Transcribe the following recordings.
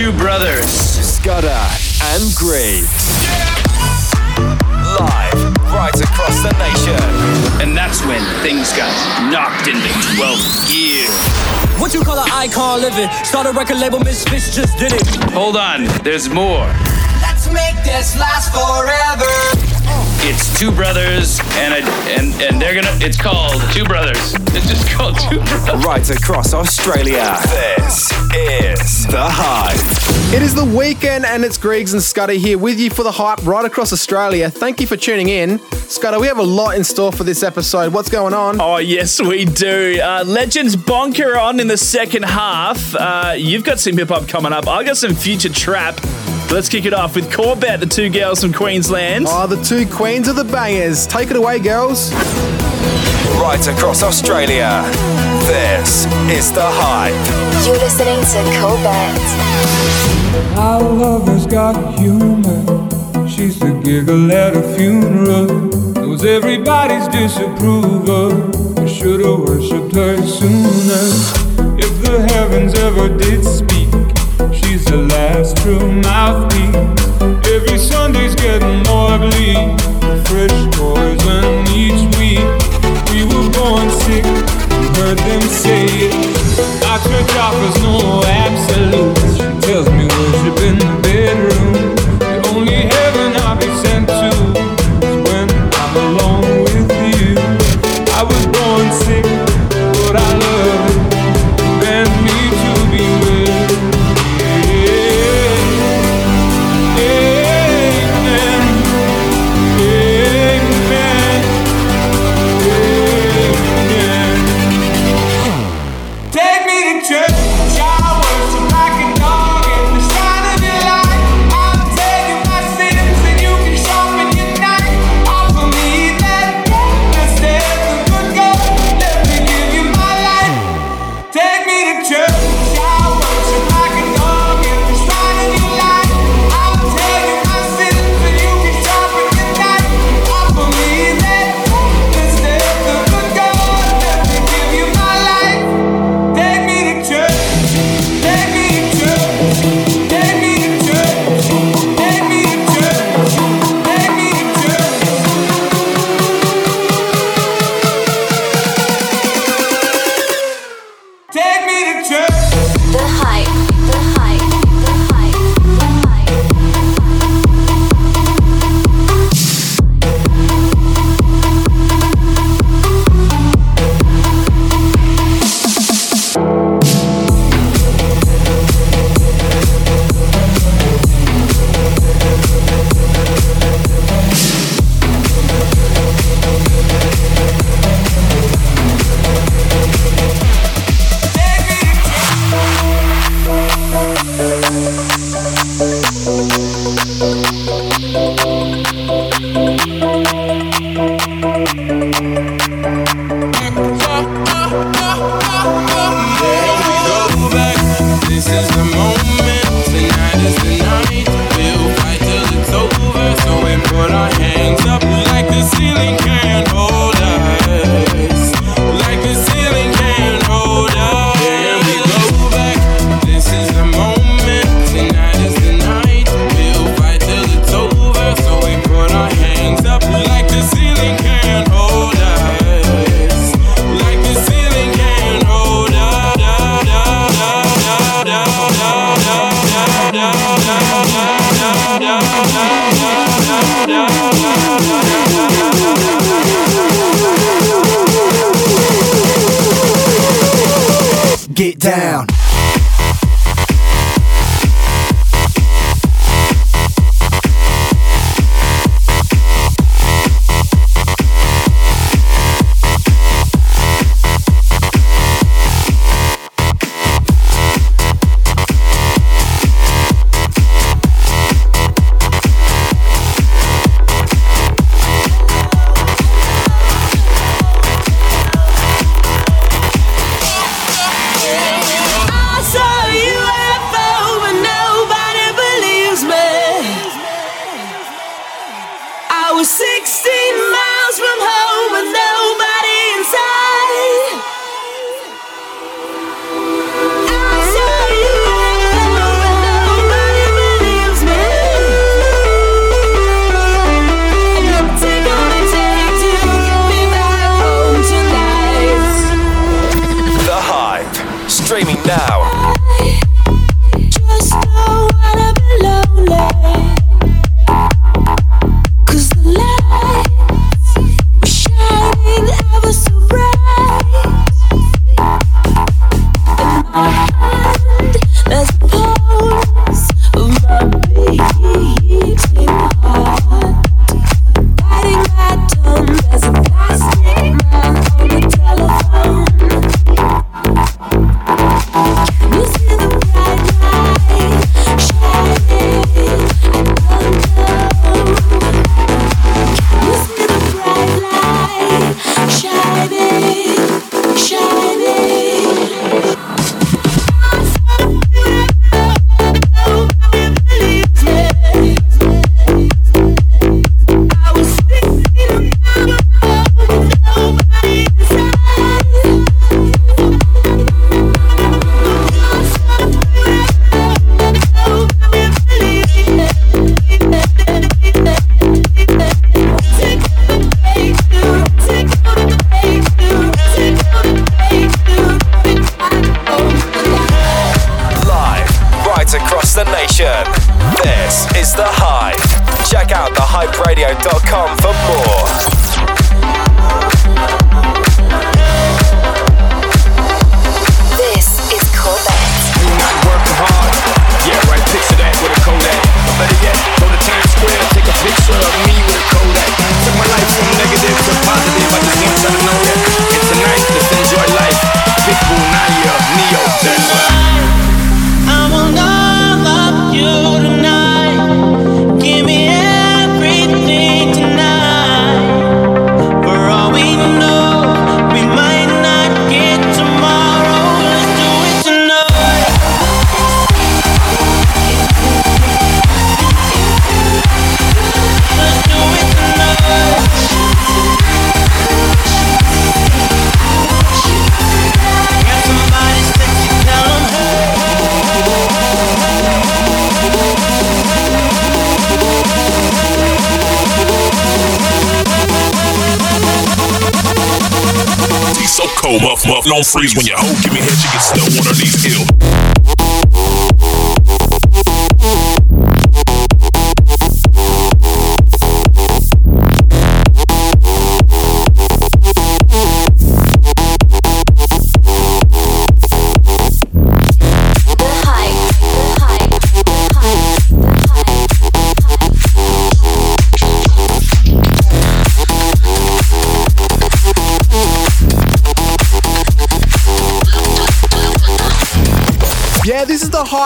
two brothers, Scudder and Greaves. Live right across the nation. And that's when things got knocked into 12th gear. What you call an icon living? Start a record label, Miss Misfits just did it. Hold on, there's more. Let's make this last forever. It's two brothers, and a, and and they're gonna. It's called Two Brothers. It's just called Two Brothers. Right across Australia. This is the hype. It is the weekend, and it's Griggs and Scudder here with you for the hype right across Australia. Thank you for tuning in. Scudder, we have a lot in store for this episode. What's going on? Oh, yes, we do. Uh, Legends Bonka on in the second half. Uh, you've got some hip hop coming up. I got some future trap. Let's kick it off with Corbett, the two girls from Queensland. Oh, the two queens of the bangers. Take it away, girls. Right across Australia. This is the hype. You're listening to Colbert. Our lover's got humor. She's the giggle at a funeral. Knows everybody's disapproval. I should've worshipped her sooner. If the heavens ever did speak, she's the last true mouthpiece. Every Sunday's getting more bleak. Fresh poison each week. We were born sick, heard them say it. Our church offers no absolutes. She tells me worship up, long freeze when your hoe give me head, she get stuck on her these ill.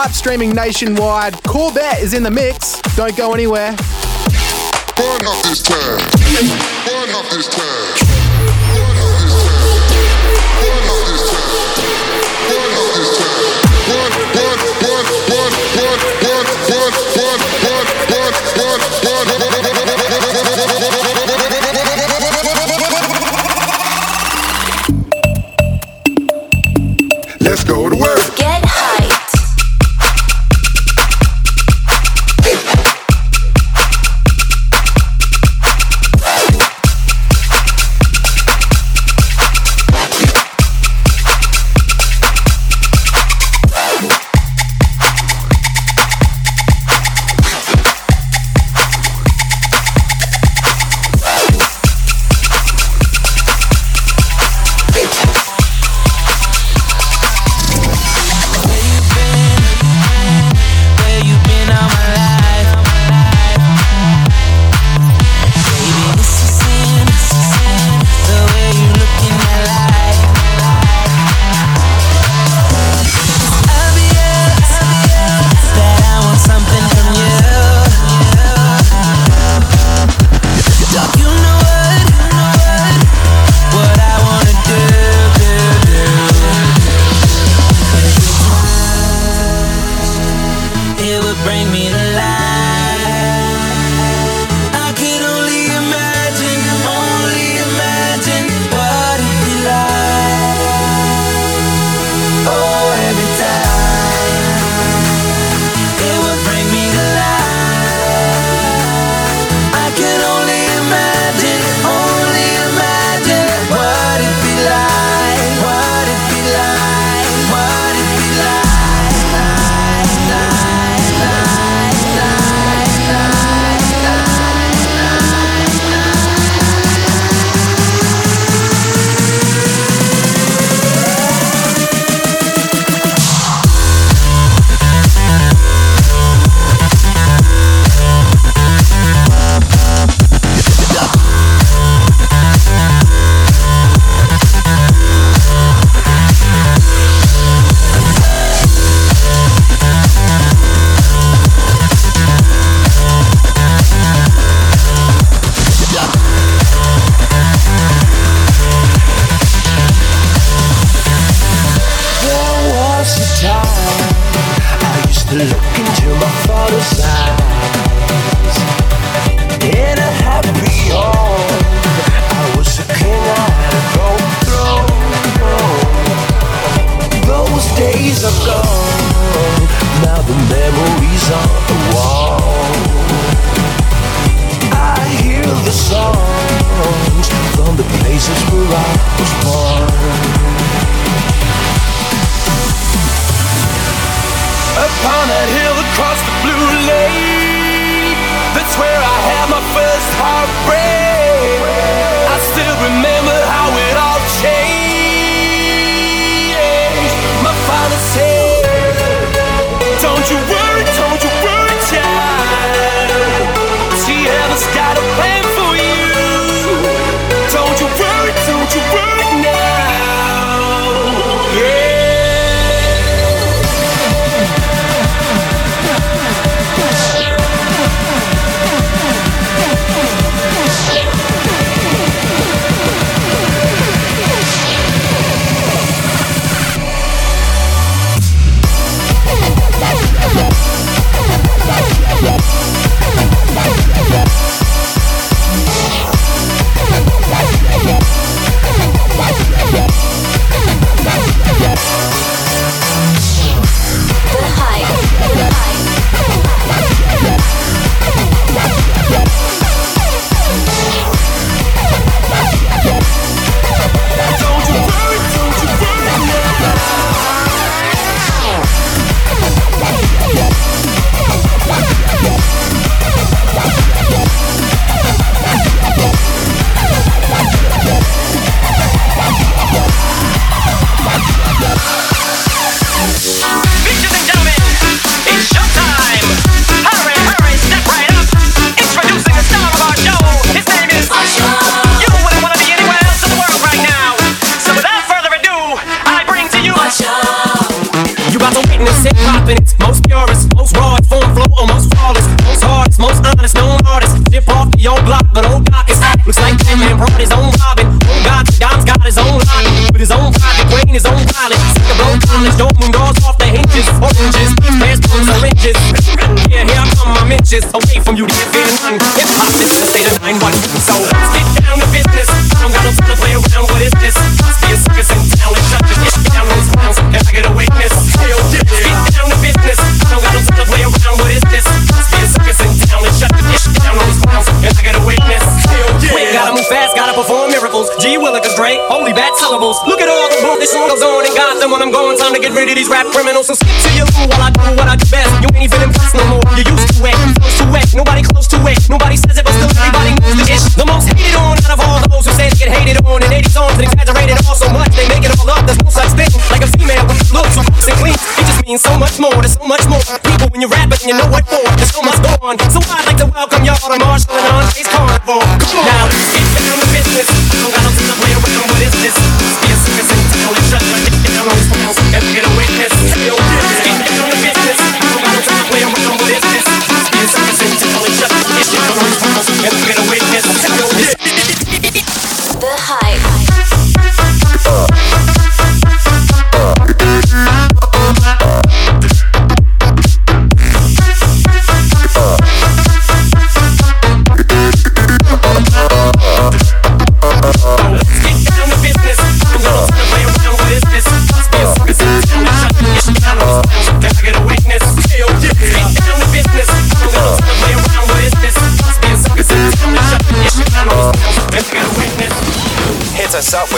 live streaming nationwide. Corbett is in the mix. Don't go anywhere. Burn up this time. Burn up this time.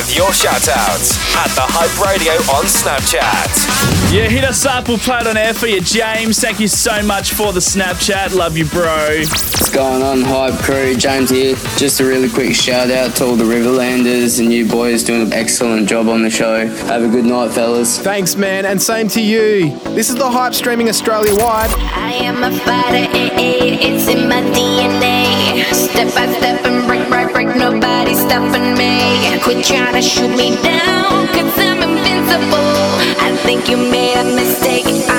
with your shoutouts at The Hype Radio on Snapchat. Yeah, hit us up. We'll play it on air for you, James. Thank you so much for the Snapchat. Love you, bro. What's going on, Hype crew? James here. Just a really quick shout out to all the Riverlanders and you boys doing an excellent job on the show. Have a good night, fellas. Thanks, man, and same to you. This is The Hype streaming Australia wide. I am a fighter, eh, eh, it's in my DNA. Step by step and break, break, break, Nobody's stopping me. Quit trying to shoot me down, cause I'm invincible. I think you made a mistake. I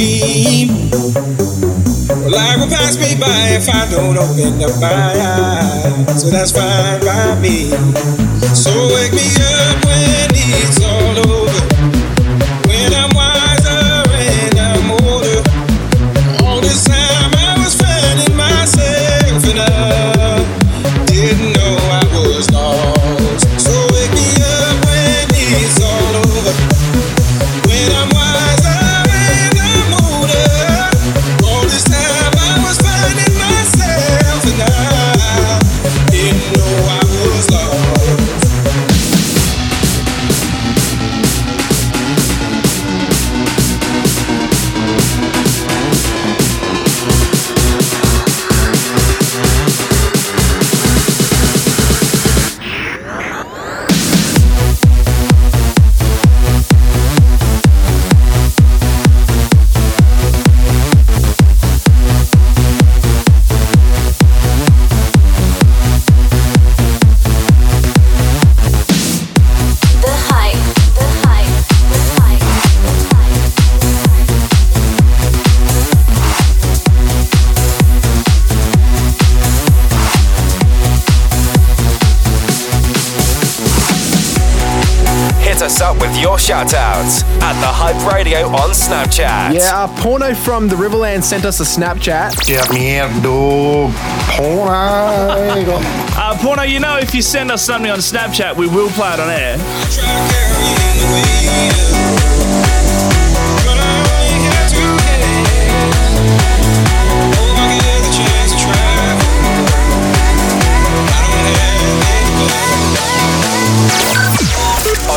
dream. Life will pass me by if I don't open up my eyes. So that's fine by me. So wake me up. Yeah, uh, Porno from the Riverland sent us a Snapchat. Yeah, me out, dog. Porno. uh, Porno, you know, if you send us something on Snapchat, we will play it on air.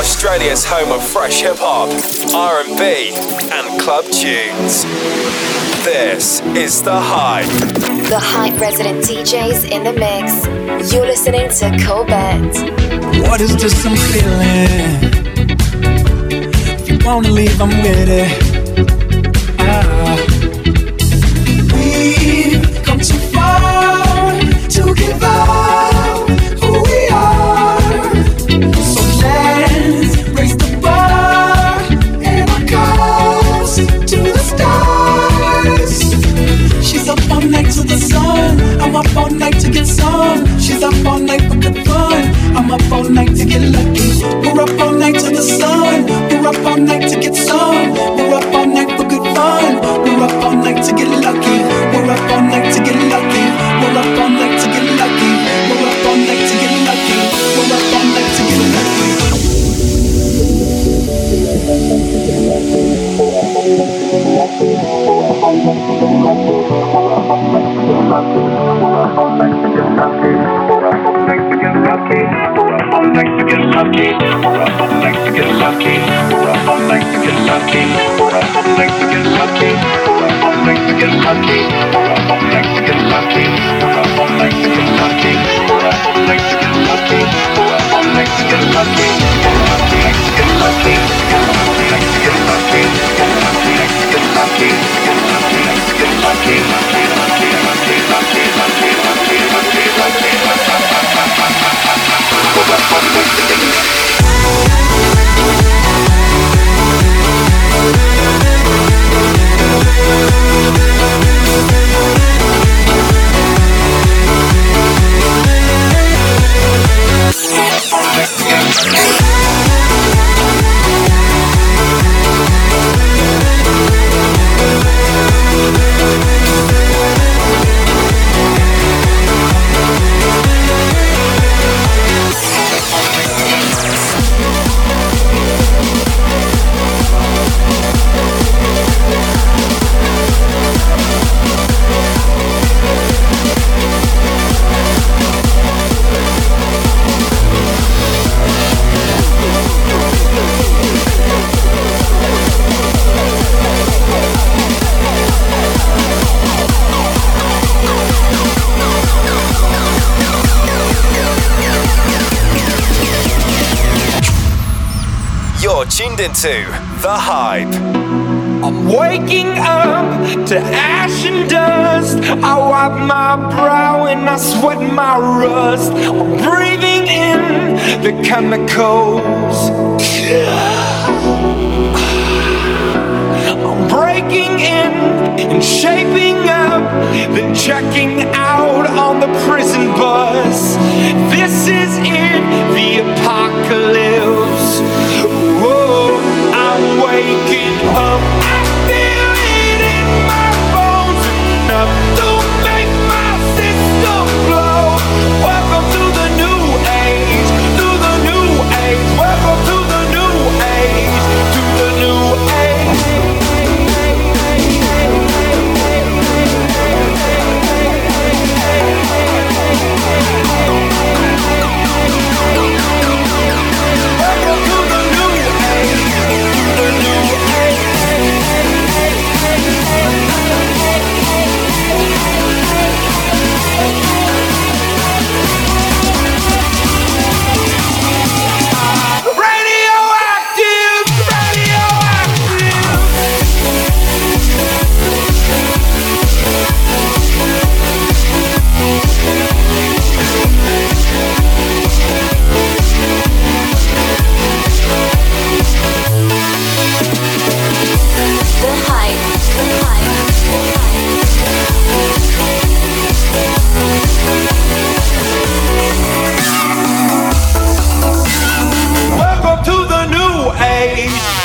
Australia's home of fresh hip hop, R&B, and club tunes. This is The Hype. The Hype resident DJs in the mix. You're listening to Colbert. What is this I'm feeling? If you wanna leave, I'm with it.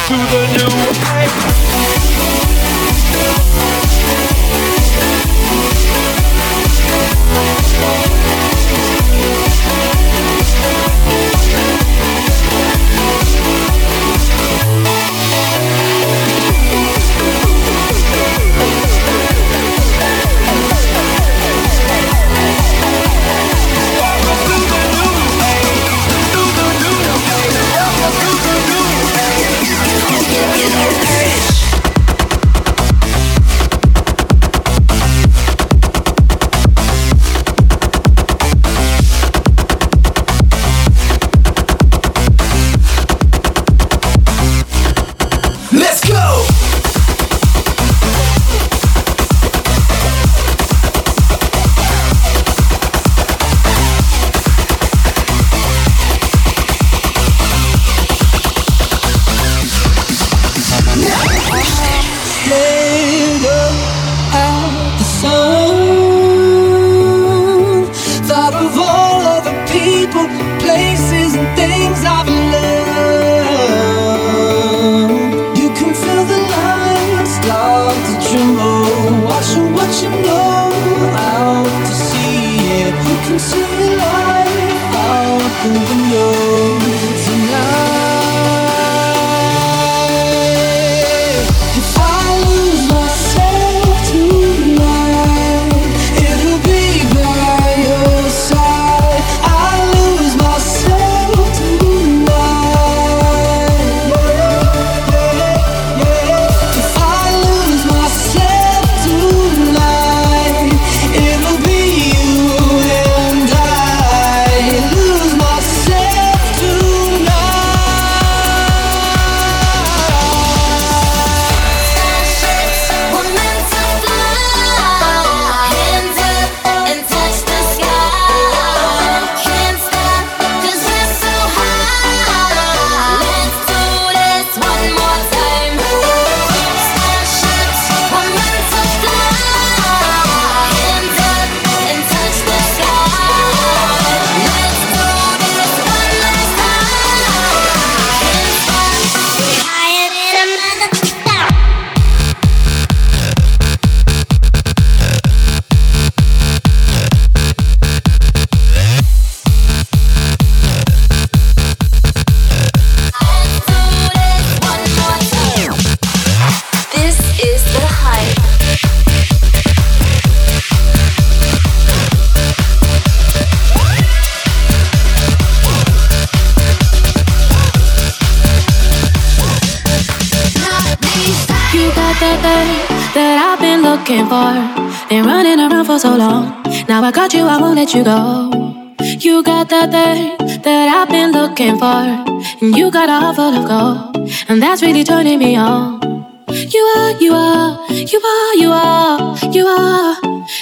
To the new And you got a heart full of gold. And that's really turning me on. You are, you are, you are, you are, you are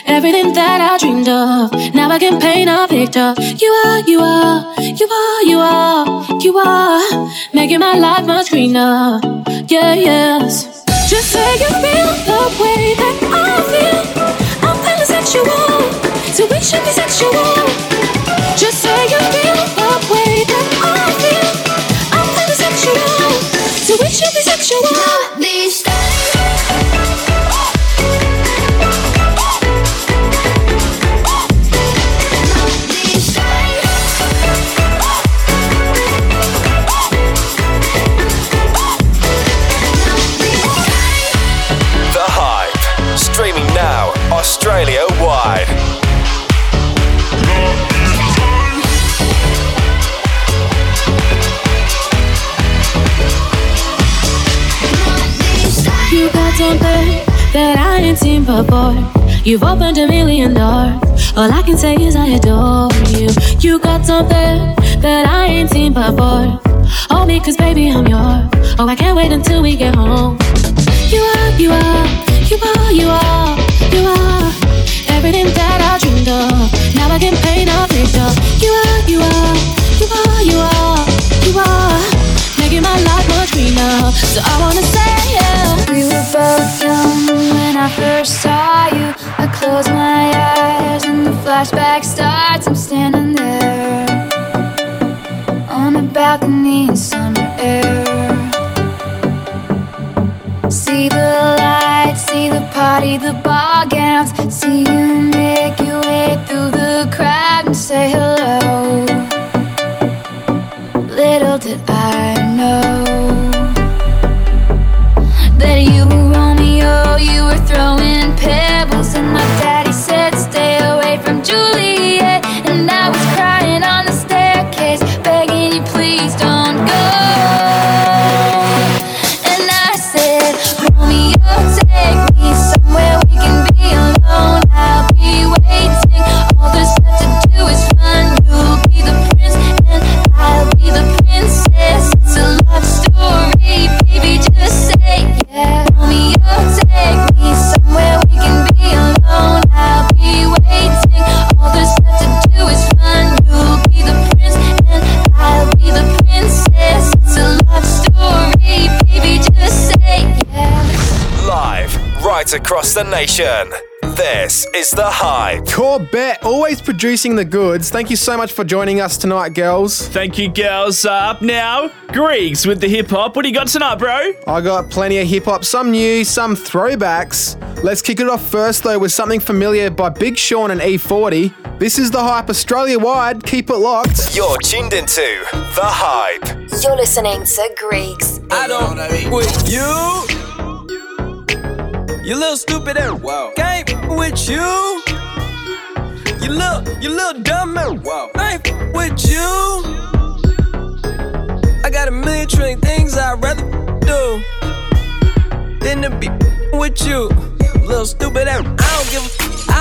everything that I dreamed of. Now I can paint a picture. You are, you are, you are, you are, you are making my life much greener. Yeah, yes. Just say you feel the way that I feel. I'm feeling sexual, so we should be sexual. Sexual. These before. You've opened a million doors. All I can say is I adore you. You got something that I ain't seen before. Hold me, cause baby, I'm yours. Oh, I can't wait until we get home. You are, you are, you are, you are, you are everything that I dreamed of. Now I can paint a picture. You are, you are, you are, you are, you are making my life much greener. So I wanna say, yeah. We were both young I first saw you. I close my eyes and the flashback starts. I'm standing there on the balcony in summer air. See the lights, see the party, the ball gowns. See you across the nation. This is The Hype. Corbett, always producing the goods. Thank you so much for joining us tonight, girls. Thank you, girls. Uh, up now, Griggs with the hip hop. What do you got tonight, bro? I got plenty of hip hop, some new, some throwbacks. Let's kick it off first, though, with something familiar by Big Sean and E40. This is The Hype Australia wide. Keep it locked. You're tuned into The Hype. You're listening to Griggs. I don't with you. You little stupid and wow. Ain't with you. You little, you little dumb and wow. Ain't with you. I got a million trillion things I'd rather do than to be with you. Little stupid and I don't give a, I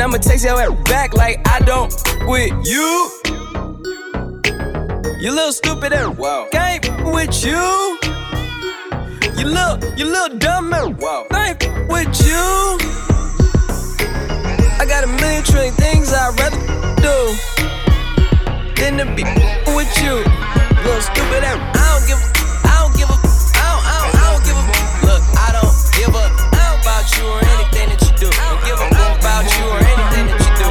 I'ma text your ass back like I don't with you. You little stupid and wow. Ain't with you. You little, you little dumb and wow. Ain't with you. I got a million trillion things I'd rather do than to be with you. Little stupid and I don't give, I don't give a, I don't, I don't, I don't give a. Look, I don't give a about you or anything that you do. Don't give a about you or anything that you do.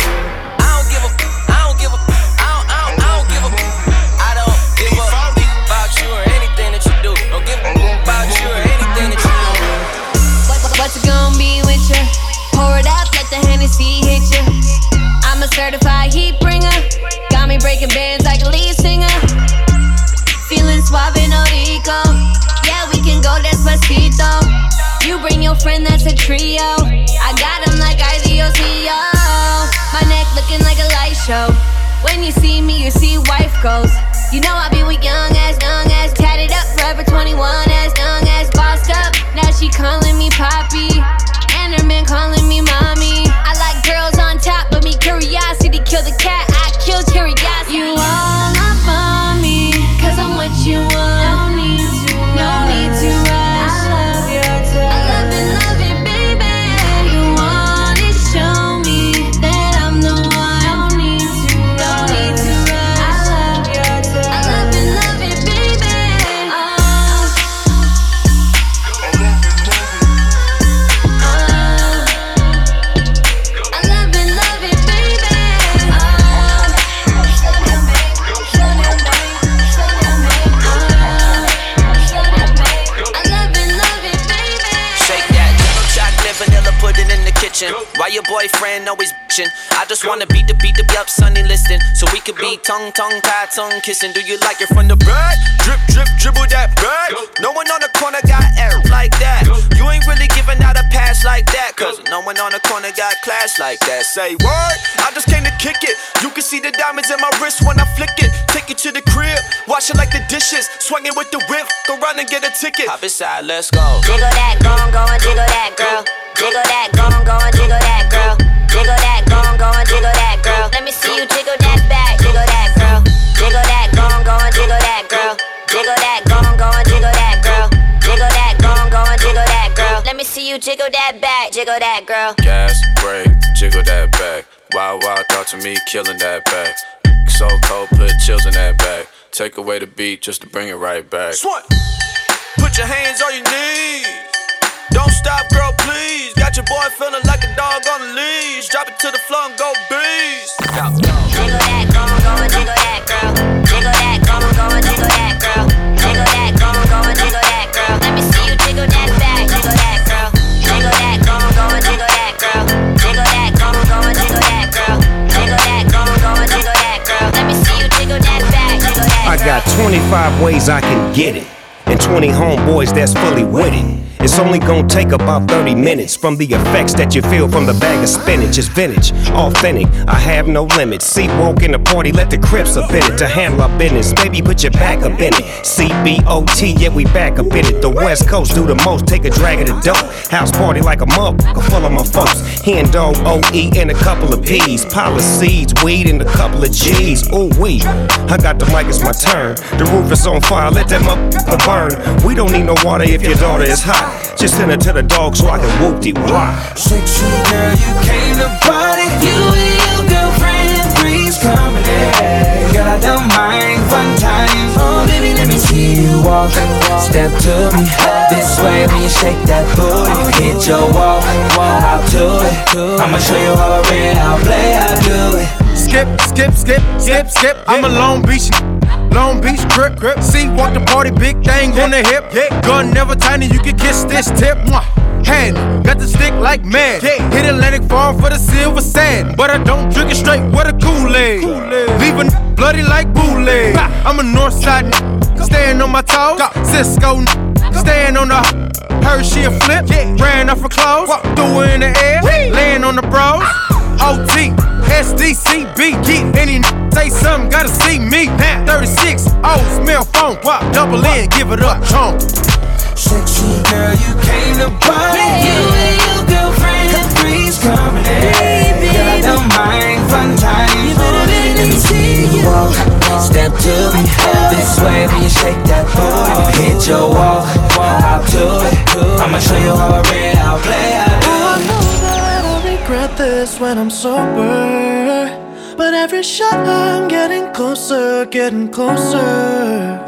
I don't give a, I don't give a, I don't, I don't, I don't give a, I don't give a about you or anything that you do. Don't give a about you or anything that you do. What, what's it gonna be with you? Pour it up, let the Hennessy hit you. I'm a certified heat bringer. Got me breaking bands like a lead singer. Feeling suave and rico. Yeah, we can go despacito. You bring your friend, that's a trio. I got him like I. IDOCO. My neck looking like a light show. When you see me, you see wife goes. You know I be with young ass, young ass, tatted up, forever 21 as young ass, bossed up. Now she calling Why your boyfriend always bitching? I just wanna beat the beat the up, Sunny listen. So we could be tongue, tongue, tie, tongue kissing. Do you like it from the bird? Drip, drip, dribble that bird. No one on the corner got air like that. You ain't really giving out a pass like that. Cause no one on the corner got class like that. Say word, I just came to kick it. You can see the diamonds in my wrist when I flick it. Take it to the crib, wash it like the dishes. Swinging with the whip, go run and get a ticket. Hop inside, let's go. Jiggle that, go on, go and jiggle that, girl. Jiggle that, go on, go and jiggle that, girl. Jiggle that, go on, go and jiggle that, girl. Let me see you jiggle that back, jiggle that, girl. Jiggle that, go on, go and jiggle that, girl. Jiggle that, go on, go and jiggle that, girl. Jiggle that, go on, go and jiggle that, girl. Let me see you jiggle that back, jiggle that, girl. Gas, brake, jiggle that back. Wild, wild thought to me, killing that back. So cold, put chills in that back. Take away the beat just to bring it right back. Swan. Put your hands on your knees. Don't stop, girl, please. Got your boy feeling like a dog on a leash. Drop it to the floor and go beast. Jiggle that, go go and jiggle that, girl. Jiggle that, go go and jiggle that, girl. Jiggle that, go go and jiggle that, girl. Let me see you jiggle that back, jiggle that, girl. Jiggle that, go go and jiggle that, girl. Jiggle that, go go and jiggle that, girl. Jiggle that, go go and jiggle that, girl. Let me see you jiggle that back, jiggle that. I got 25 ways I can get it, and 20 homeboys that's fully with it. It's only gonna take about 30 minutes from the effects that you feel from the bag of spinach. It's vintage, authentic, I have no limits. See, walk in the party, let the crips up in it to handle our business. Baby, put your back up in it. CBOT, yeah, we back up in it. The West Coast do the most, take a drag of the dope. House party like a motherfucker full of my folks. Hen dog, OE, and a couple of P's. Pile of seeds, weed, and a couple of G's. Ooh, wee. I got the mic, it's my turn. The roof is on fire, let that motherfucker burn. We don't need no water if your daughter is hot. Just send it to the dog so I can whoop de why. Sexy girl, you came to party. You and your girlfriend, three's company. Girl, I don't mind fun times. Oh, baby, let me see you walk. Step to me this way when you shake that booty. Hit your wall, walk out to it. I'ma show you how I read, how I play, how I do it. Skip, skip, skip, skip, skip. I'm a Long Beach. Long Beach grip, grip. See, walk the party, big thing on the hip. Gun never tiny, you can kiss this tip. Hand, got the stick like mad. Hit Atlantic Farm for the silver sand. But I don't drink it straight with a Kool-Aid. Leaving bloody like bootleg. I'm a north side, staying on my toes. Cisco, staying on the. Heard she a flip, ran off her clothes, threw her in the air, laying on the bros. OT, SDCB, get any n- say something, gotta see me. 36, oh, smell phone, pop, double in, give it up, chomp. Sexy girl, you came to party. You and your girlfriend, three's company. Girl, I don't mind fun times. Oh, baby, let me see you walk. Step to me this way when you shake that booty. Hit your wall, walk out to it. I'ma show you how I read, how I play, how regret this when I'm sober. But every shot I'm getting closer, getting closer.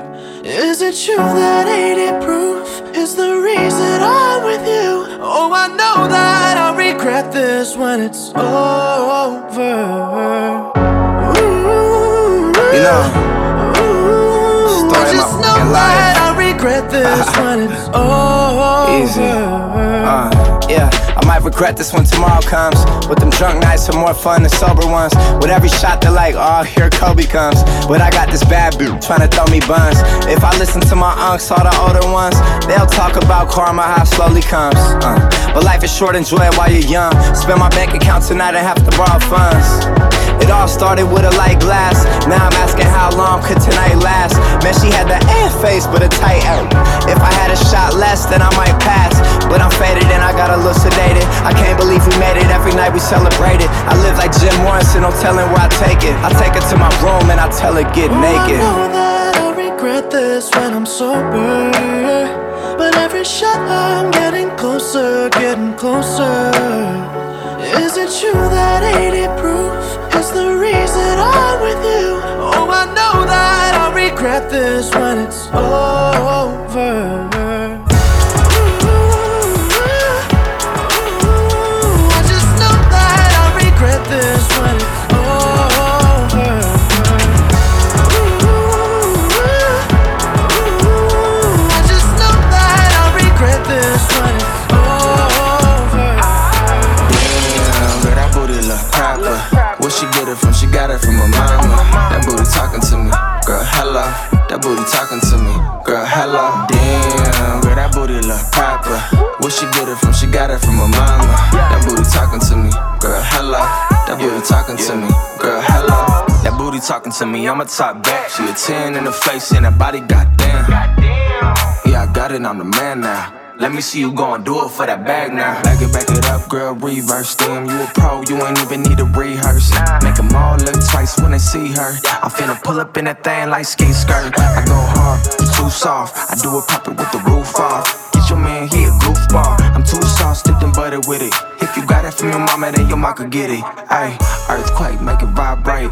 Is it true that 80 proof is the reason I'm with you? Oh, I know that I regret this when it's over. Ooh, You know, I just know that I regret this when it's over. Easy. Uh, I might regret this when tomorrow comes. With them drunk nights are more fun than sober ones. With every shot, they're like, oh, here Kobe comes. But I got this bad bitch trying to throw me buns. If I listen to my unks, all the older ones, they'll talk about karma, how slowly comes. Uh, but life is short, enjoy it while you're young. Spend my bank account tonight and have to borrow funds. It all started with a light glass. Now I'm asking how long could tonight last. Man, she had the air face, but a tight out. If I had a shot less, then I might pass. But I'm faded and I got a little sedated. I can't believe we made it. Every night we celebrated. I live like Jim Morrison, no telling where I take it. I take her to my room and I tell her get oh, naked. I know that I'll regret this when I'm sober. But every shot I'm getting closer, getting closer. Is it true that 80 proof is the reason I'm with you? Oh, I know that I'll regret this when it's over. She get it from? She got it from her mama. That booty talking to me, girl. Hello. That booty talking to me, girl. Hello. That booty talking to me, I'm a top back. She a 10 in the face and that body, goddamn. Yeah, I got it, I'm the man now. Let me see you go and do it for that bag now. Back it, back it up, girl, reverse them. You a pro, you ain't even need to rehearse. Make them all look twice when they see her. I finna pull up in that thing like ski skirt. I go hard, too soft. I do it pop it with the roof off. Your man, he a goofball. I'm too soft, stick them butter with it. If you got it from your mama, then your mama could get it. Ayy, earthquake, make it vibrate.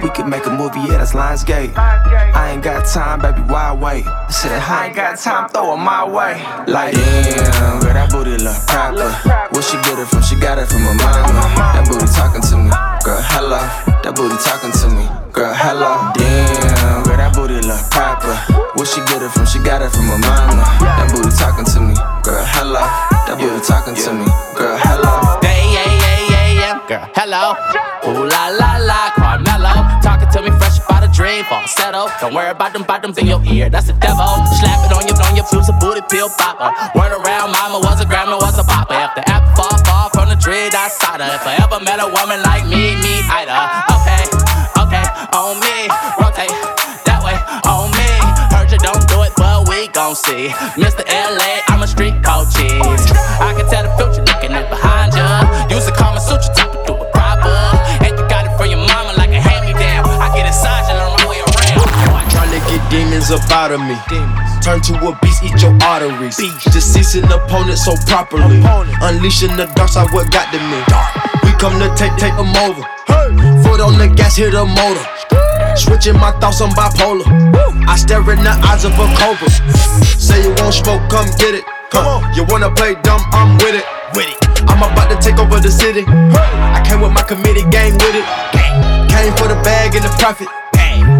We could make a movie, yeah, that's Lionsgate. I ain't got time, baby, why wait? I said, I ain't got time, throw it my way. Like, damn, girl, that booty look proper. Where she get it from? She got it from her mama. That booty talking to me, girl, hello. That booty talking to me, girl, hello. Damn, girl, that booty look proper. Where she get it from? She got it from her mama. That booty talking to me, girl, hello. That booty talking to me, girl, hello. Yeah, yeah, yeah, yeah, yeah. Girl, hello. Ooh la la la, Carmelo. Talking to me fresh about a dream, falsetto. Don't worry about them bottoms in your ear, that's the devil. Slap it on your, on your fuse, a booty pill popper. Word around, mama was a grandma, was a papa. If the apple fall, fall from the tree, that's cider. If I ever met a woman like me, me either. Okay, okay, on me. Rotate it, but we gon' see. Mr. LA, I'm a street coach. I can tell the future looking at behind ya. Use the Kama Sutra type of do it proper. And you got it from your mama like a hand me down. I get inside and learn my way around. Trying to get demons up out of me. Turn to a beast, eat your arteries. Deceasing opponents so properly. Unleashing the dark side, what got to me. We come to take, take them over. Foot on the gas, hit a motor. Switching my thoughts, I'm bipolar. I stare in the eyes of a cobra. Say you won't smoke, come get it. Come on, you wanna play dumb? I'm with it. With it. I'm about to take over the city. I came with my committee gang with it. Came for the bag and the profit.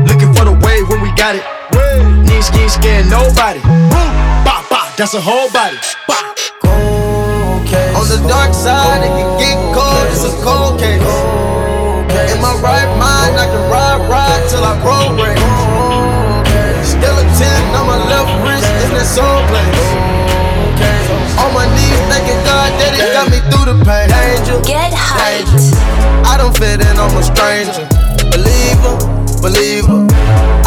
Looking for the wave when we got it. Need skin scared nobody. Bah, bah, that's a whole body. Bah. On the dark side, it can get cold, it's a cold case. In my right mind, I can ride, ride till I progress. Still a 10 on my left wrist, in that soul place. On my knees, thanking God that He got me through the pain. Angel, Get hyped. I don't fit in, I'm a stranger. Believer, believer.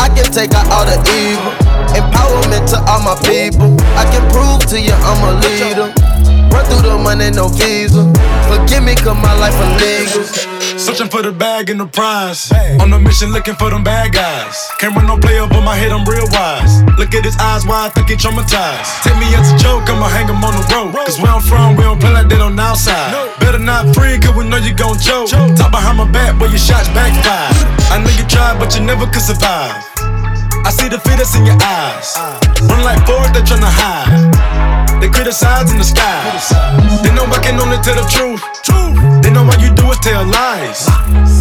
I can take out all the evil. Empowerment to all my people. I can prove to you I'm a leader. Run through the money, no visa. Forgive me, cause my life illegal. Searching for the bag and the prize. On a mission looking for them bad guys. Can't run no play up on my head, I'm real wise. Look at his eyes, why I think he traumatized. Take me as a joke, I'ma hang him on the road. Cause where I'm from, we don't play like that on the outside. No. Better not free, cause we know you gon' choke. Talk behind my back, but your shots backfire. I know you tried, but you never could survive. I see the fear that's in your eyes. Run like Ford, they tryna hide. They criticize in the sky. They know I can only tell the truth. They know all you do is tell lies.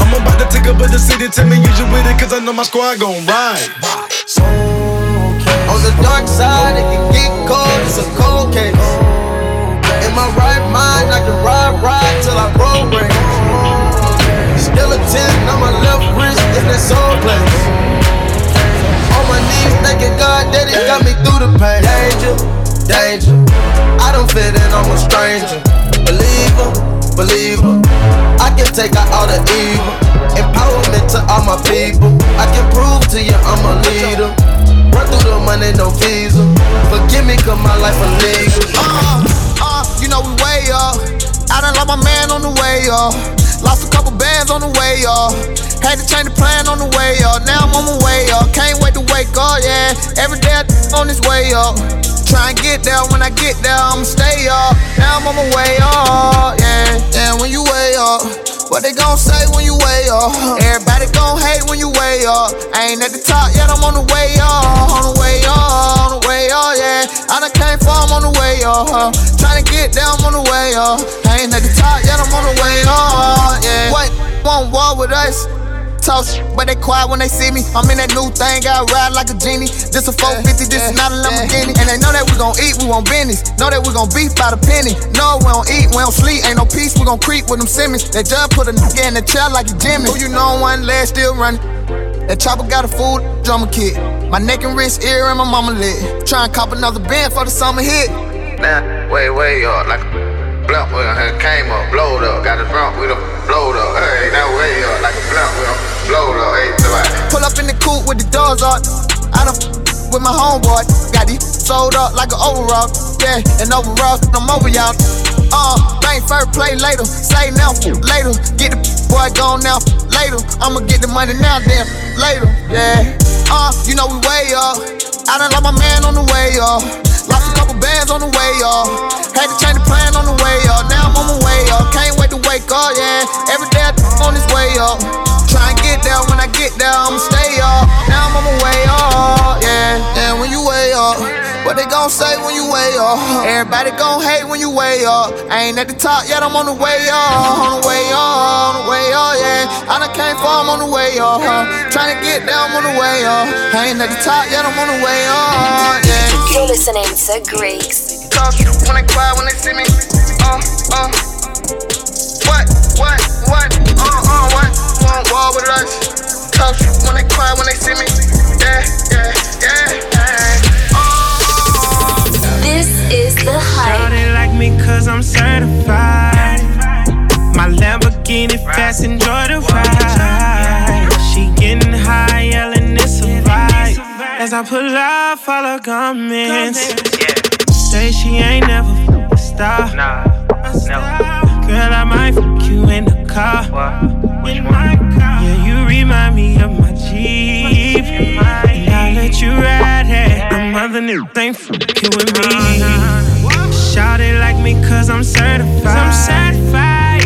I'm about to take over the city, tell me you with it, cause I know my squad gon' ride. On the dark side, it can get cold, it's a cold case. In in my right mind, I can ride, ride till I roll break. Still a 10 on my left wrist, in that soul place. On my knees, thanking God that it got me through the pain. Danger, danger. I don't fit in, I'm a stranger. Believer, believer. I can take out all the evil. Empowerment to all my people. I can prove to you I'm a leader. Run through the money, no visa. Forgive me, cause my life illegal. Uh, uh, you know we way up. I done lost my man on the way up. Lost a couple bands on the way up. Had to change the plan on the way up. Now I'm on my way up. Can't wait to wake up, yeah. Every day I on this way up. Try and get there. When I get there, I'ma stay up. Now I'm on my way up, yeah. Yeah, when you way up. What they gon' say when you way up? Everybody gon' hate when you way up. I ain't at the top yet, I'm on the way up. On the way up, way up, yeah. I done came from on the way up. Huh? Tryna get down on the way. I ain't at the top yet, I'm on the way up, yeah. What? Won't war with us? Talk but they quiet when they see me. I'm in that new thing, I ride like a genie. This a 450, this is not a Lamborghini. And they know that we gon' eat, we want business. Know that we gon' beef by the penny. No, we don't eat, we don't sleep, ain't no peace, we gon' creep with them Simmons. They just put a nigga in the chair like a Jimmy. Who you know one leg still running. That chopper got a food drummer kit. My neck and wrist, ear, and my mama lit. Try and cop another band for the summer hit. Now, way, way up, like a blunt with a came up, blowed up. Got the front with a blowed up. Hey, now way up, like a blunt with a Hey. Pull up in the coupe with the doors up. I done f- with my homeboy. Got these sold up like an overall. Yeah, and overall, I'm over y'all. Uh, bank first, play later. Say now, later. Get the boy gone now, later. I'ma get the money now, then later. Yeah. Uh, you know we way up. I done lost my man on the way up. Lost a couple bands on the way up. Had to change the plan on the way up. Now I'm on my way up. Can't wait to wake up, yeah. Every day I'm on this way up. Try and get there when I get there, I'ma stay up. Now I'm on my way up, yeah. And when you way up, what they gon' say when you way up? Everybody gon' hate when you way up. I ain't at the top yet, I'm on the way up. On the way up, on the way up, yeah. I done came from on the way up. Huh? Trying to get there, I'm on the way up. I ain't at the top yet, I'm on the way up, yeah. You're listening to Griggs. Talk when they cry, when they see me. Uh, uh. What, what, what? What? Want war with us? Talk when they cry, when they see me. Yeah, yeah, yeah, yeah. Oh. This is the hype. Shorty like me cause I'm certified. My Lamborghini fast, enjoy the ride. She getting high, yelling it's a vibe. As I pull up, follow comments. Say she ain't never f- a star. Nah, Girl, I might fuck you in the car. Them other niggas ain't fucking with me. Uh-huh. Shout it like me cause I'm certified. I'm certified.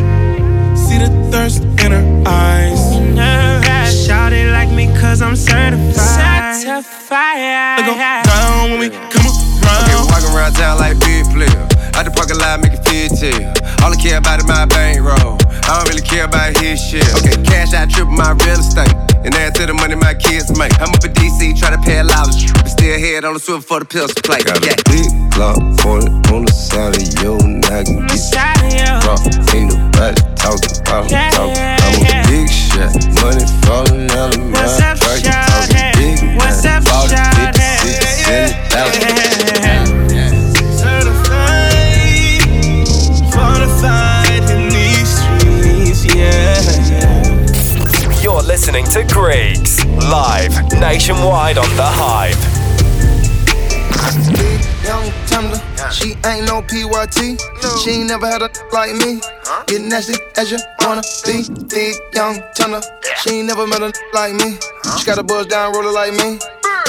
See the thirst in her eyes. Shout it like me cause I'm certified. Certified. Go down when we come around. Okay, walking around town like big player. Out the parking lot, make it feel tell. All I care about is my bankroll. I don't really care about his shit. Okay, cash out, triple my real estate. And add to the money my kids make. I'm up in DC, try to pay a lot of But still head on the swivel for the pills to play. Got Yeah. a big Glock 40 on the side of your noggin. Get rock, ain't nobody talking about Yeah, talking. yeah, I'm a big shot, money falling out of my What's up, pocket. shawty? Talking big What's man, up, 40, 50, shawty? 60, listening to Griggs, live nationwide on The Hype. Young tender, she ain't no PYT. She ain't never had a like me. Get nasty as you wanna be. Thick, young tender, she ain't never met a like me. She got a buzz down roller like me.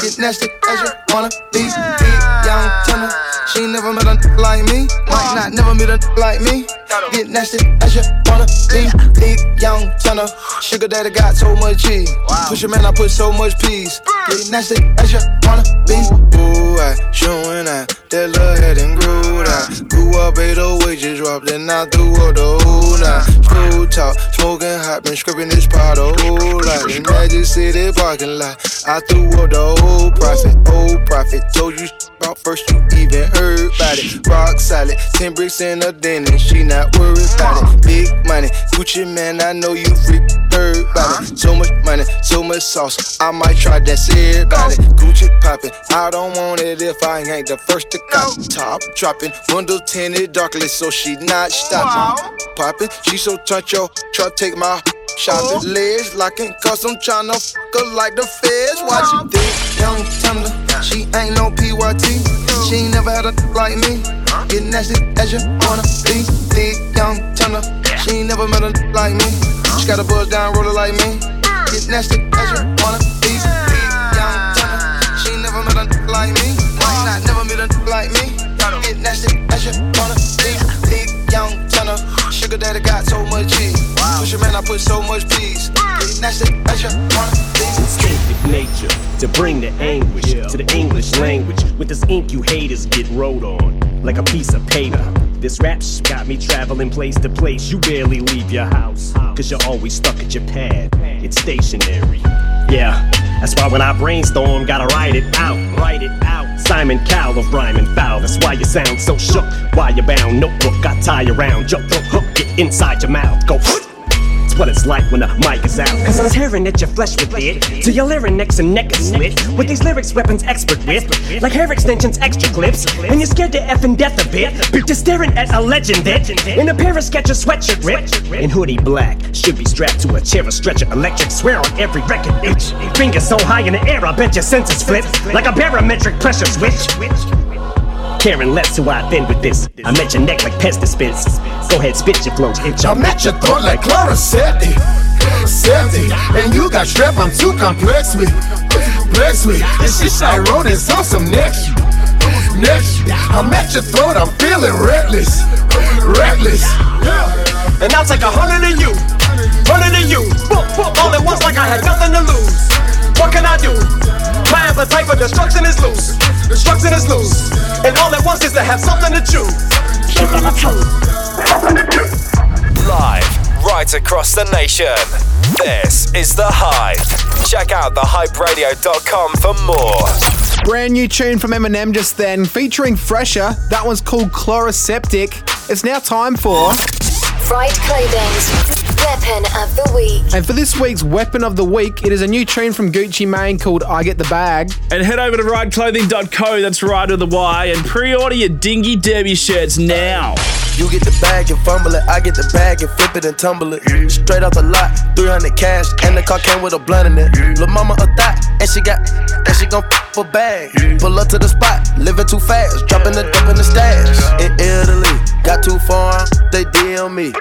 Get nasty as you wanna be. Thick, young tender, she never met a like me. Might not never meet a like me. Get nasty as you wanna be. Thick, young tender, sugar daddy got so much cheese. Push your man, I put so much peace. Get nasty as you wanna be. Ooh, I showing out that little head and grew out. Grew up, ate the wages dropped, then I threw up the whole night. Smooth talk, smoking hot, been scraping this pot a whole lot. In Magic City parking lot, I threw up the whole profit, old profit. Told you about first, you even heard about it. Rock solid, 10 bricks in a den and she not worried about it. Big money, Gucci Mane, I know you freak heard about it. So much money, so much sauce, I might try that shit about it. Gucci poppin', I don't want it if I ain't the first to cop. Top dropping, window tinted darkly, so she not stopping. Poppin', she so touch yo, try to take my shopping. Legs locking, cause I'm tryna fuck her like the feds watching. Thick, young, tender, she ain't no PYT. She ain't never had a like me. Get nasty as you wanna be. Thick, young, tender, she ain't never met a like me. She got a buzz down, roller like me. Get nasty as you wanna be. Thick, young, tender, she ain't never met a like me. Not never met a like me. Get nasty as you wanna be. Thick, young, tender, sugar daddy got so much I put so much peace. Get nasty as you wanna instinctive nature to bring the anguish to the English language. With this ink, you haters get wrote on like a piece of paper. This rap sh- got me traveling place to place. You barely leave your house, cause you're always stuck at your pad. It's stationary. Yeah, that's why when I brainstorm, gotta write it out, write it out. Simon Cowell of Rhyme and Foul, that's why you sound so shook. Why you bound, notebook I tie around, jump, hook, hook, get inside your mouth, go. What it's like when the mic is out. Cause I'm tearing at your flesh with it. Till your larynx and neck is slit. With these lyrics, weapons expert with. Like hair extensions, extra clips. And you're scared to effing death a bit. But you're staring at a legend that. In a pair of Skechers sweatshirt ripped. In hoodie black. Should be strapped to a chair or stretcher. Electric swear on every record itch. Fingers so high in the air, I bet your senses flip. Like a barometric pressure switch. Caring less who I been with this. I met your neck like pest dispense. Go ahead, spit your flows, itch. I'm at your throat like Chloraseptic. Chloraseptic. And you got strep, I'm too complex with. Complex with. And shit I wrote is on some next. Next. I'm at your throat, I'm feeling reckless. Reckless. And I'll take a hundred of you, hundred of you, all at once like I had nothing to lose. What can I do? My appetite for destruction is loose. Destruction is loose. And all at once is to have something to chew. Something to chew. Something to chew. Live, right across the nation. This is The Hype. Check out thehyperadio.com for more. Brand new tune from Eminem just then, featuring PHresher. That one's called Chloraseptic. It's now time for. Fried Clothing's Weapon of the Week. And for this week's Weapon of the Week, it is a new tune from Gucci Mane called I Get the Bag. And head over to rydeclothing.co, that's right with the Y, and pre order your Dingy Derby shirts now. You get the bag and fumble it, I get the bag and flip it and tumble it. Straight off the lot, 300 cash, and the car came with a blunt in it. Lil' mama a thot, and she got, and she gon' f for bag. Pull up to the spot, living too fast, dropping the dump in the stash. In Italy, got too far, they DM me.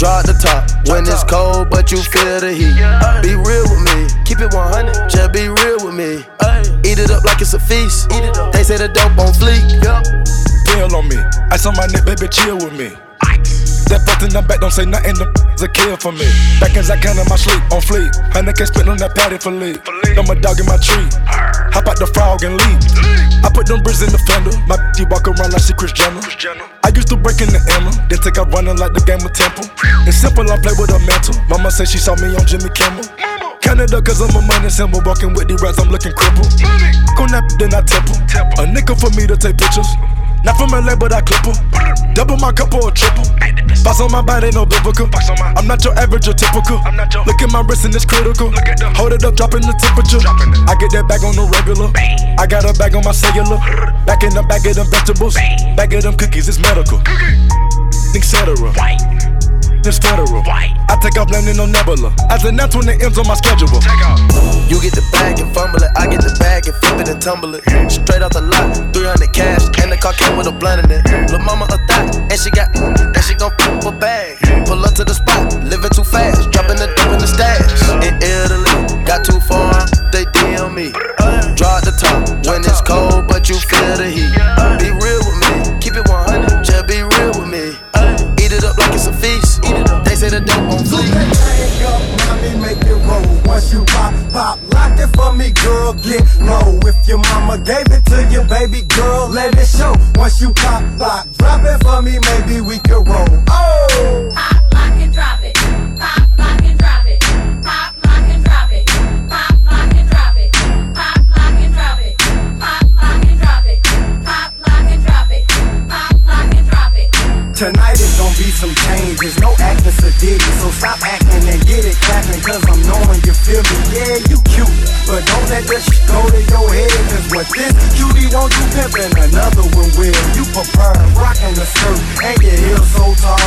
Draw the top when it's cold, but you feel the heat. Be real with me, keep it 100, just be real with me. Eat it up like it's a feast. They say the dope on fleek. Pill on me. Ice on my neck, baby, chill with me. That fucked in the back, don't say nothing, the a kill for me. Back as I can in my sleep, on fleek. Honey can spit on that patty for lead. Know my dog in my tree. Hop out the frog and leave. I put them bricks in the fender. My she walk around like she Kris Jenner. I used to break in the Emma, then take out running like the game of Temple. It's simple, I play with a mental. Mama said she saw me on Jimmy Kimmel. Canada, cause I'm a money symbol. Walking with the rats, I'm looking crippled. Go nap, then I temple. A nickel for me to take pictures. Not from LA, but I clip 'em. Double my cup or a triple. Box on my body, no biblical. I'm not your average or typical. Look at my wrist and it's critical. Hold it up, dropping the temperature. I get that bag on the regular. I got a bag on my cellular. Back in the bag of them vegetables. Bag of them cookies, it's medical. Etc. It's federal. I take off landing on Nebula. As an when it ends on my schedule. You get the bag and fumble it, I get the bag and flip it and tumble it. Straight off the lot, 300 cash, and the car came with a blunt in it. Lil' mama a thot, and she got, and she gon' f a bag. Pull up to the spot, living too fast, dropping the dope in the stash. In Italy, got too far, they DM me. Draw at the top when it's cold, but you feel the heat. Be real it's a feast. They say the dope on fleek. Hang up, mommy, make it roll. Once you pop, pop, lock it for me, girl, get low. If your mama gave it to you, baby girl, let it show. Once you pop, lock, drop it for me, maybe we can roll. Oh! Pop, lock, and drop it. Pop, lock, and drop it. Pop, Tonight is gonna be some changes, no acting sadistic. So stop acting and get it clapping, cause I'm knowing you feel me. Yeah, you cute, but don't let that shit go to your head. Cause what this cutie won't do pimpin', another one will. You prefer rockin' the skirt and your heels so tall.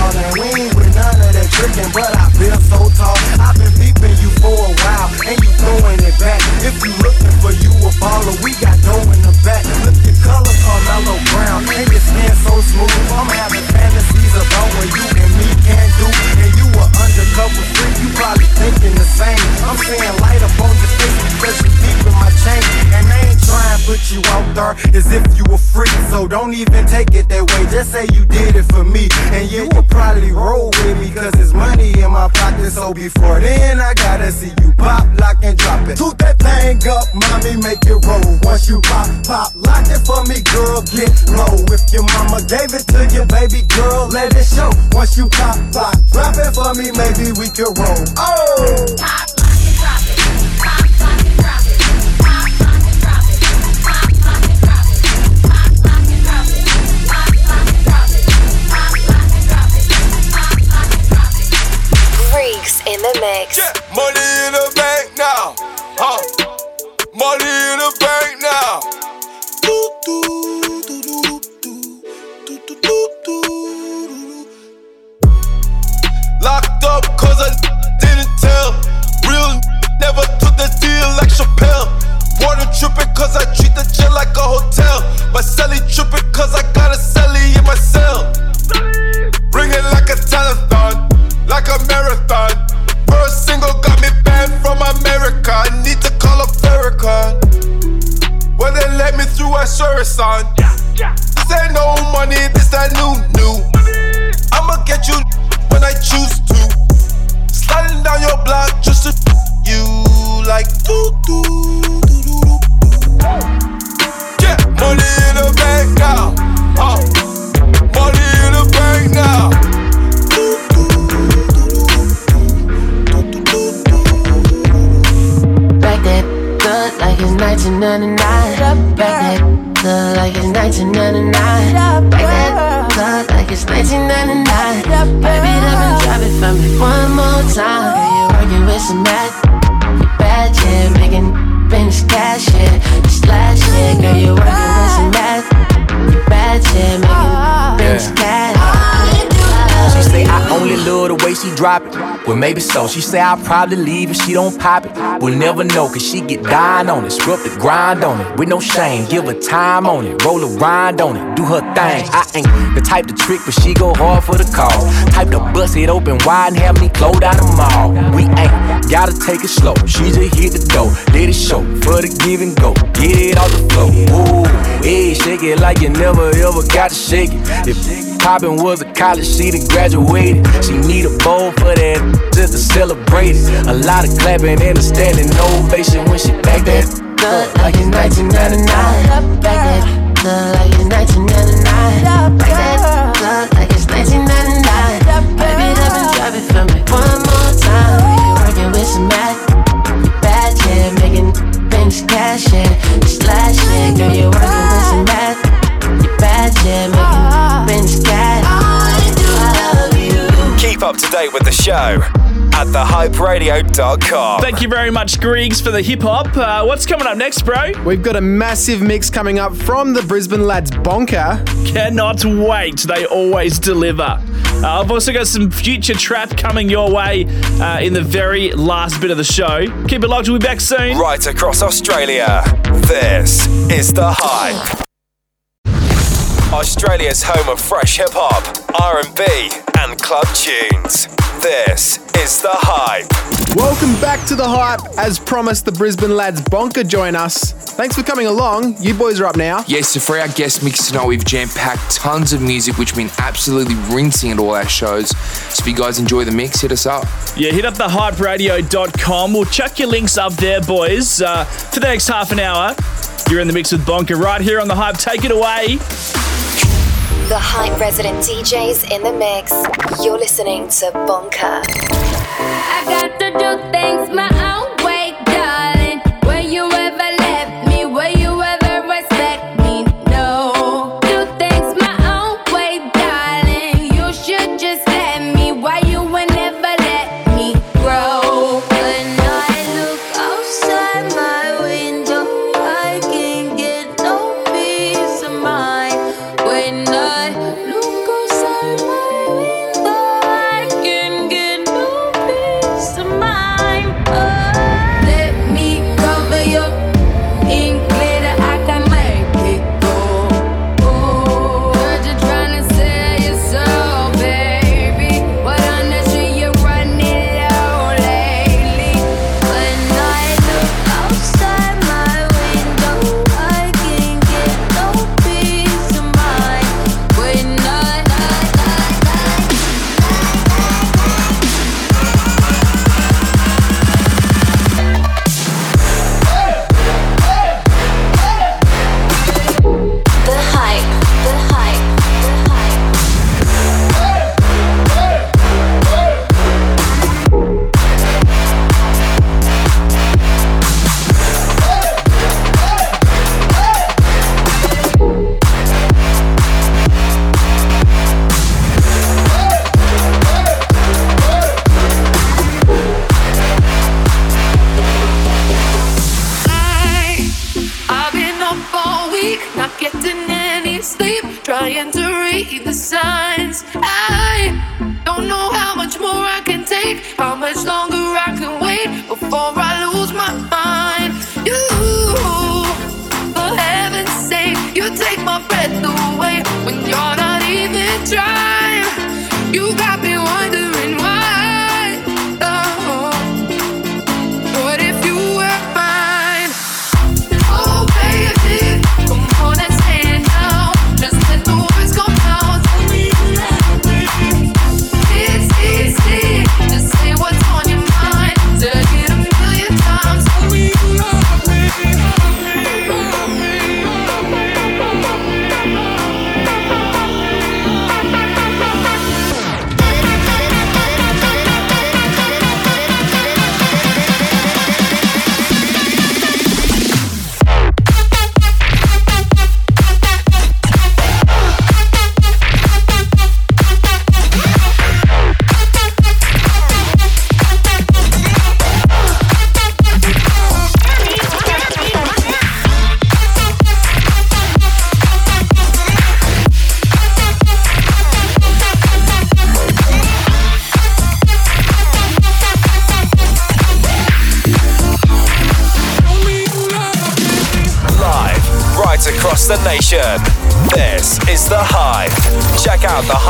Gave it to you, baby girl, let it show. Once you pop, pop, drop it for me, maybe we can roll. Oh! Probably leave if she don't pop it. We'll never know, cause she get dying on it. Scrub the grind on it. With no shame, give her time on it. Roll a rind on it. Do her thing. I ain't the type to trick, but she go hard for the call. Type to bust it open wide and have me close down the mall. We ain't gotta take it slow. She just hit the door. Let it show for the give and go. Get it off the floor. Ooh, yeah, shake it like you never ever got to shake it. If Poppin' was college, she done graduated. She need a bowl for that just to celebrate it. A lot of clapping and a standing ovation when she back that. Good like it's 1999. Back that good like it's 1999. Up to date with the show at thehyperadio.com. Thank you very much, Griggs, for the hip hop. Uh, what's coming up next, bro? We've got a massive mix coming up from the Brisbane lads Bonka. Cannot wait. They always deliver. Uh, I've also got some future trap coming your way uh, in the very last bit of the show. Keep it locked. We'll be back soon. Right across Australia, this is The Hype. Australia's home of fresh hip hop, R&B, and club tunes. This is The Hype. Welcome back to the hype. As promised, the Brisbane lads Bonka join us. Thanks for coming along. You boys are up now. Yes, so for our guest mix tonight, we've jam packed tons of music, which we've been absolutely rinsing at all our shows. So if you guys enjoy the mix, hit us up. Yeah, hit up thehyperadio.com. We'll chuck your links up there, boys. Uh, for the next half an hour, you're in the mix with Bonka right here on The Hype. Take it away. The Hype resident DJs in the mix. You're listening to Bonka. I got to do things my own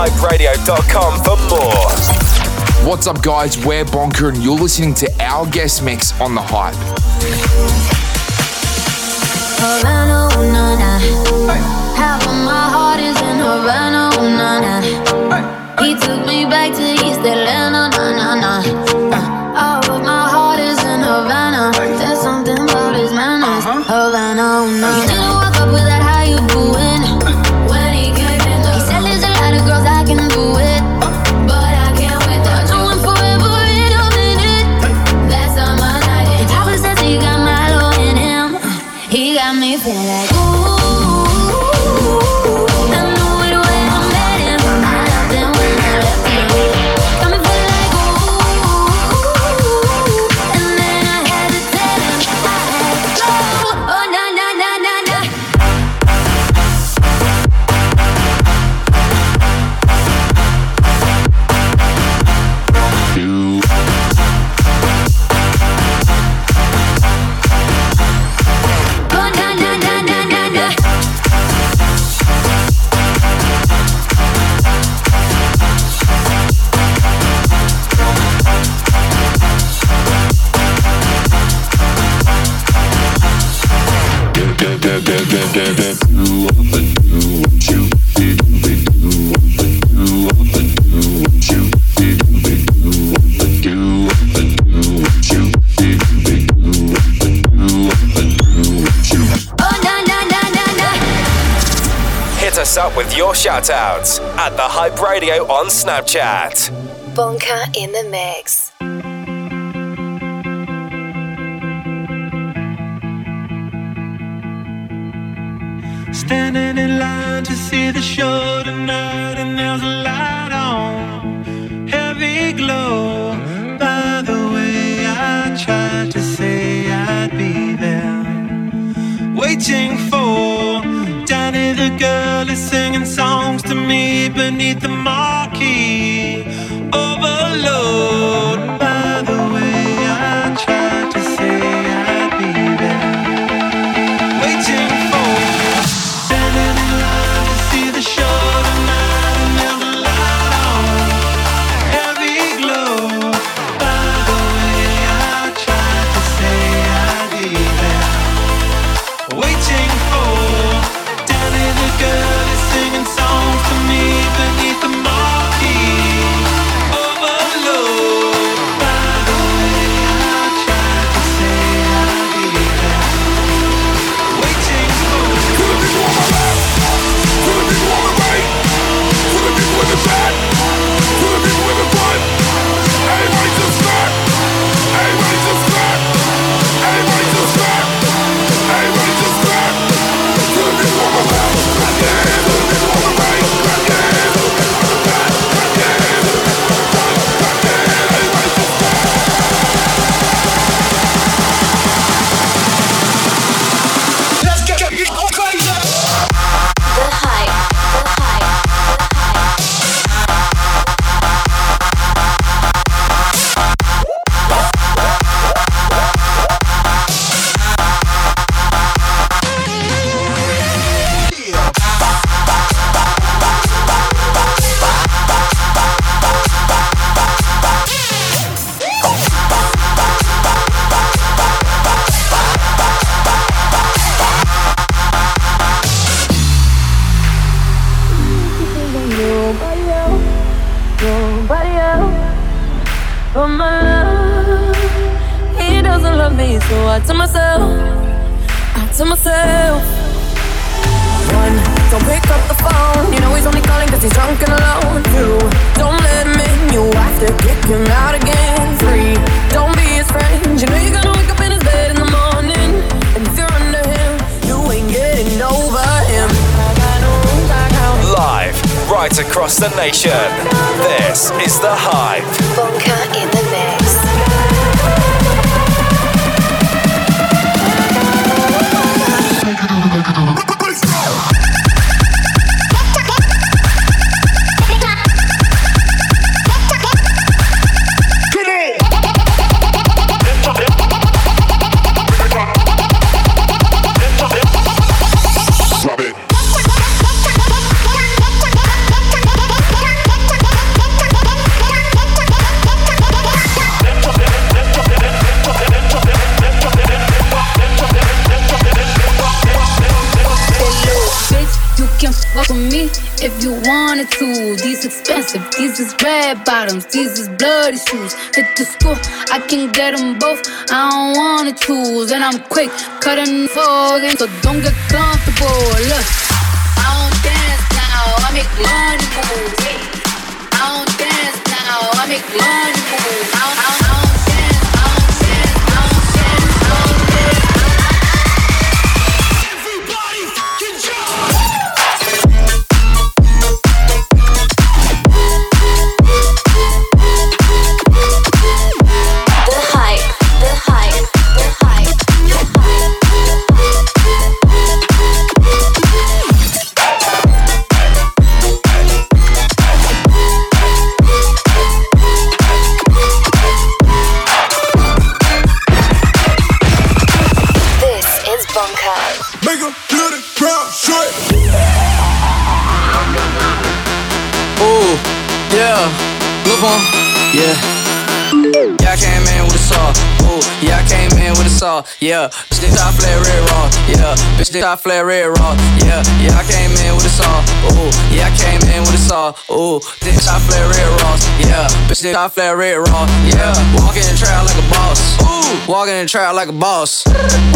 BonkLifeRadio.com for more. What's up, guys? We're Bonka, and you're listening to our guest mix on The Hype. Havana, nah, nah. Half of my heart is in Havana, nah, nah. He took me back to East Atlanta, nah, nah, nah. shout outs at The Hype Radio on Snapchat. Bonka in the mix. Standing in line to see the show tonight be singing songs to me beneath the marquee. Overload. Quick cutting fogging, so don't get comfortable. This top flat red raw. Yeah, yeah, I came in with a saw. Ooh, yeah, I came in with a saw. Ooh, this top flat red raw. Yeah, bitch, this top flat red raw. Yeah, walking in the trap like a boss. Ooh, walking in trap like a boss.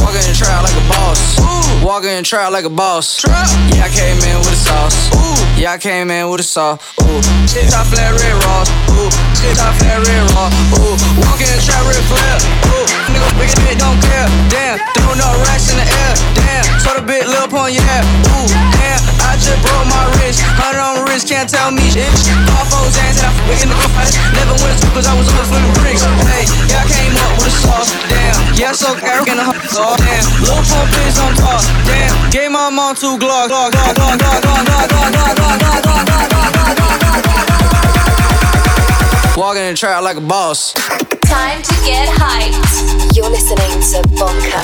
Walking in trap like a boss. Ooh, walking in trap like a boss. Yeah, I came in with a sauce. Ooh, yeah, I came in with a saw. Ooh, shit top flat red raw. Ooh, shit top flat red raw. Ooh, walking in trap red flare. Ooh, nigga big bitch don't care. Damn, throwing up racks in the air. Damn, sort of bit lil your hair. Ooh, damn, I just broke my wrist. Hundred on wrist, can't tell me shit. All hands and I f in the fight. Never went to cause I was for the bricks. Hey, yeah, I came up with a sauce. Damn, yeah, so Eric in the oh, damn. Lil pump is on top. Damn, gave my mom two Glock. Glock, Glock, Glock, Glock, Glock, Glock, Glock, Glock, Glock, Glock, Glock, Glock, Glock, Glock, Glock, Glock, Glock. Walking in the trap like a boss. Time to get hyped. You're listening to Bonka.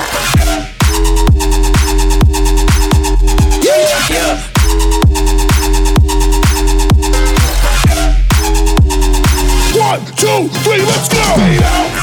Yeah. One, two, three, let's go.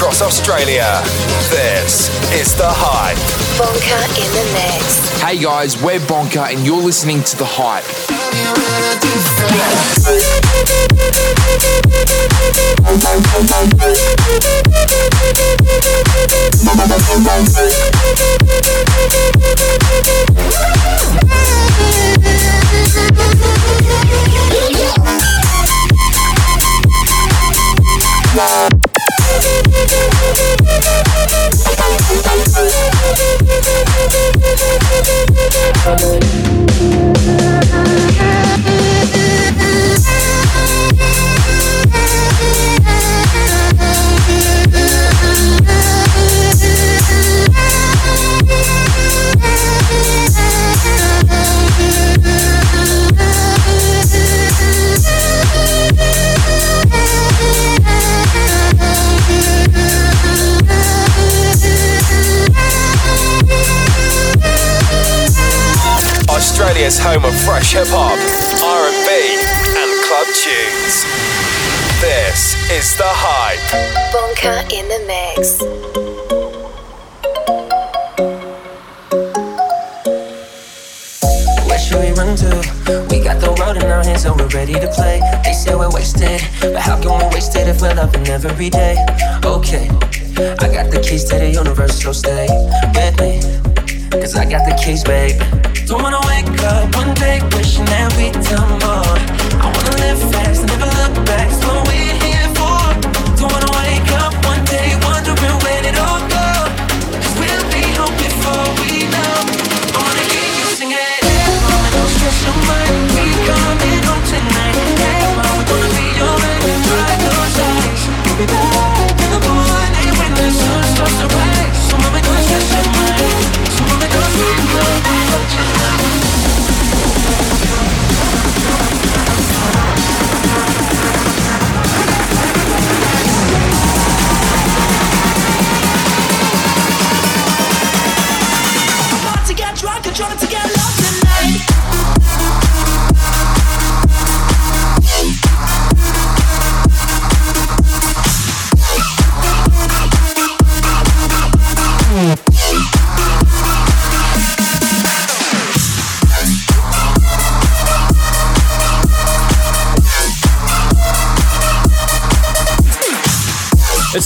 across Australia. This is The Hype. Bonka in the mix. Hey guys, we're Bonka and you're listening to The Hype. Thank you. Australia's home of fresh hip hop, R&B, and club tunes. This is the hype. Bonka in the mix. Where should we run to? We got the world in our hands and we're ready to play. They say we're wasted, but how can we waste it if we're loving every day? Okay, I got the keys to the universe, so stay with me. Cause I got the keys, babe. Don't wanna wake up one day wishing that we'd done more. I wanna live fast never look back. That's what we're here for. Don't wanna wake up one day wondering where it all go. Cause we'll be home before we know. I wanna hear you sing it. Hey, mama, don't stress your mind. We coming home tonight. Hey, mama, gonna be alright. Dry those eyes. We'll be back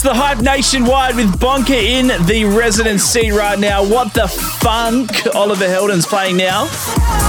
the Hype Nationwide with Bonka in the residency right now. What the funk? Oliver Heldens playing now.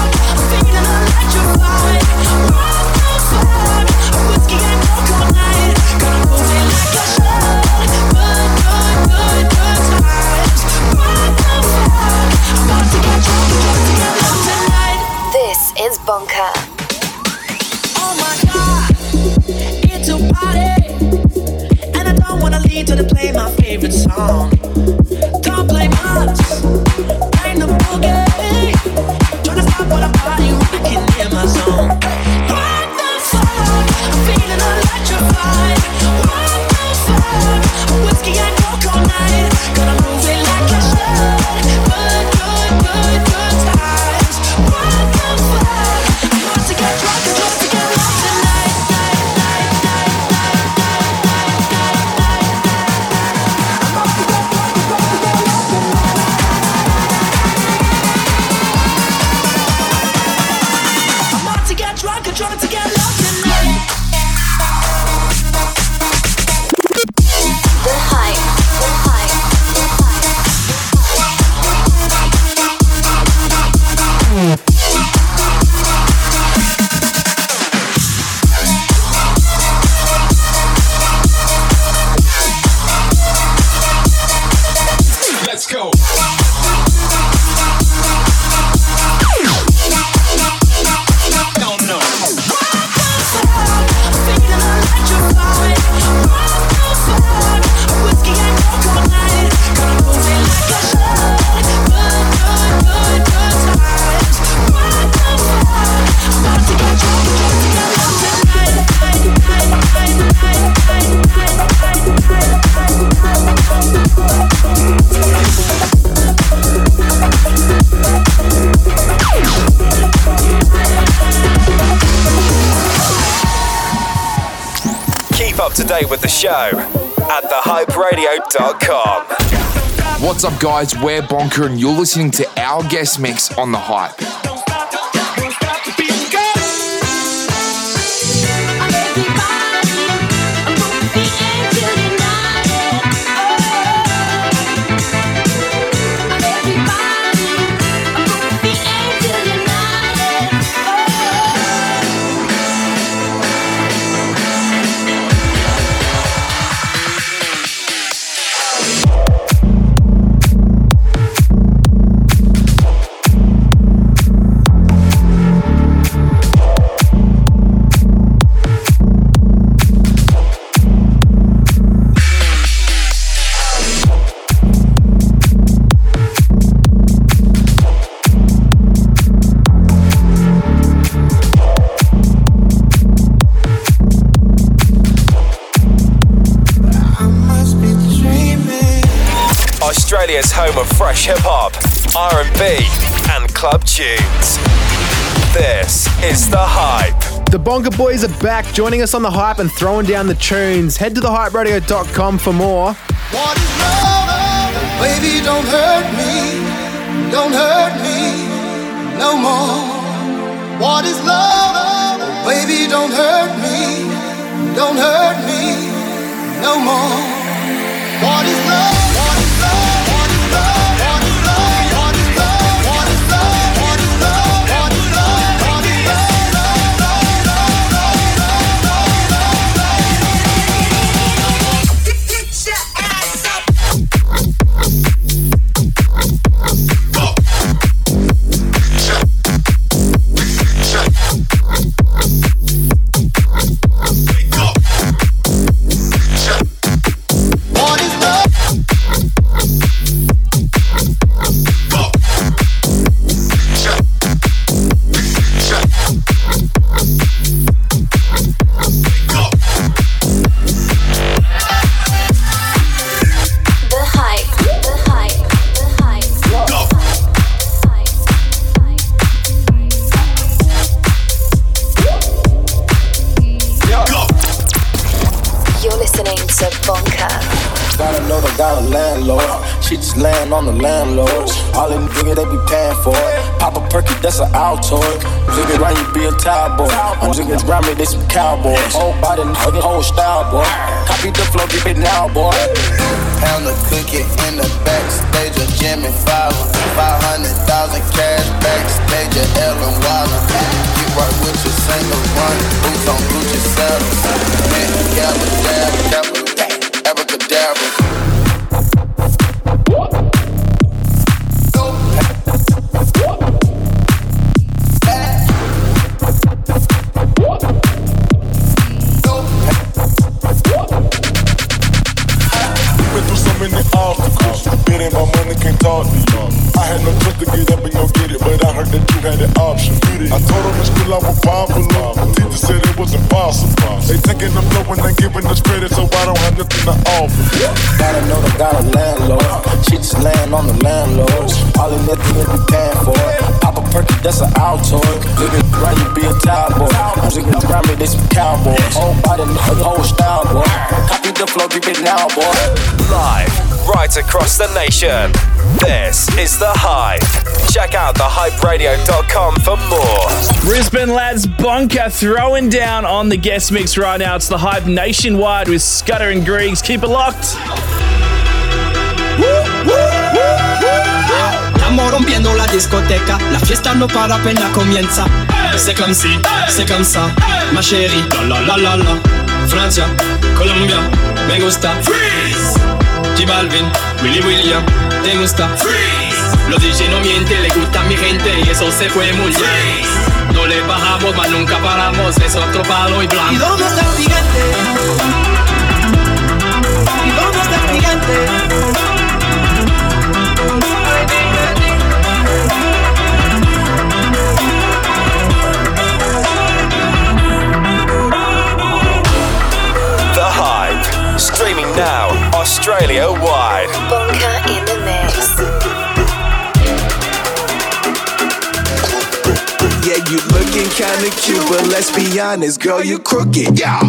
Show at thehyperadio.com. What's up, guys? We're Bonka, and you're listening to our guest mix on the hype. Australia's home of fresh hip hop, R&B, and club tunes. This is The Hype. The Bonka Boys are back, joining us on the hype and throwing down the tunes. Head to thehyperadio.com for more. What is love? Baby, don't hurt me. Don't hurt me no more. What is love? Baby, don't hurt me. Don't hurt me no more. What is love? cowboy. Across the nation. This is The Hype. Check out thehyperadio.com for more. Brisbane lads Bonka throwing down on the guest mix right now. It's the hype nationwide with Scudder and Griggs. Keep it locked. Estamos rompiendo la discoteca, la fiesta no para apenas comienza. C'est comme si, c'est comme ça, ma chérie. La la la la la. Francia, Colombia, me gusta. Freeze. J Balvin, Willy William, te gusta. Freeze. Los DJ no mienten, le gusta a mi gente y eso se fue muy bien. No le bajamos, mas nunca paramos, es otro palo y blanco. ¿Y dónde está el gigante? ¿Y dónde está el gigante? The Hype. Streaming now, Australia wide. Bonka in the mix. Yeah, you looking kinda cute, but let's be honest, girl, you crooked. Yeah.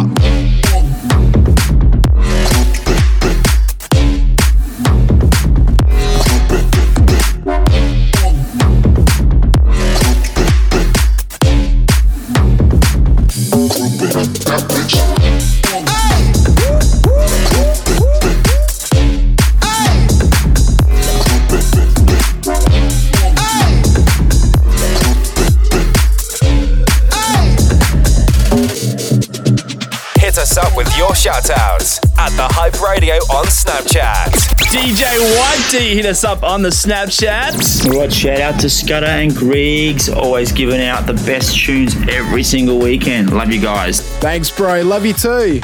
Shoutouts at The Hype Radio on Snapchat. DJ Whitey hit us up on the Snapchat. Right, shout out to Scudder and Griggs, always giving out the best tunes every single weekend. Love you guys. Thanks, bro. Love you too.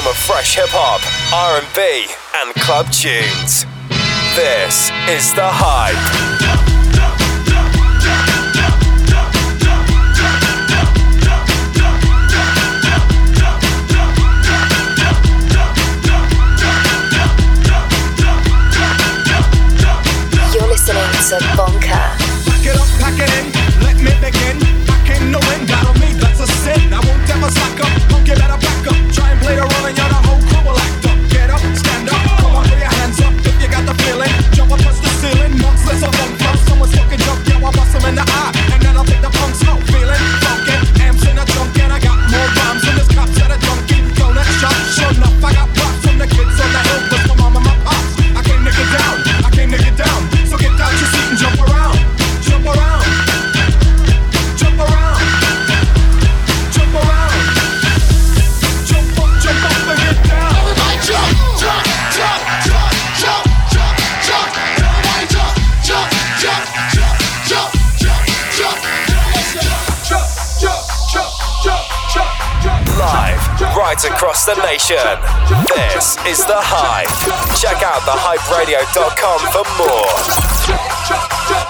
home of fresh hip hop, R&B, and club tunes. This is the hype. the nation. This is The Hype. Check out thehyperadio.com for more.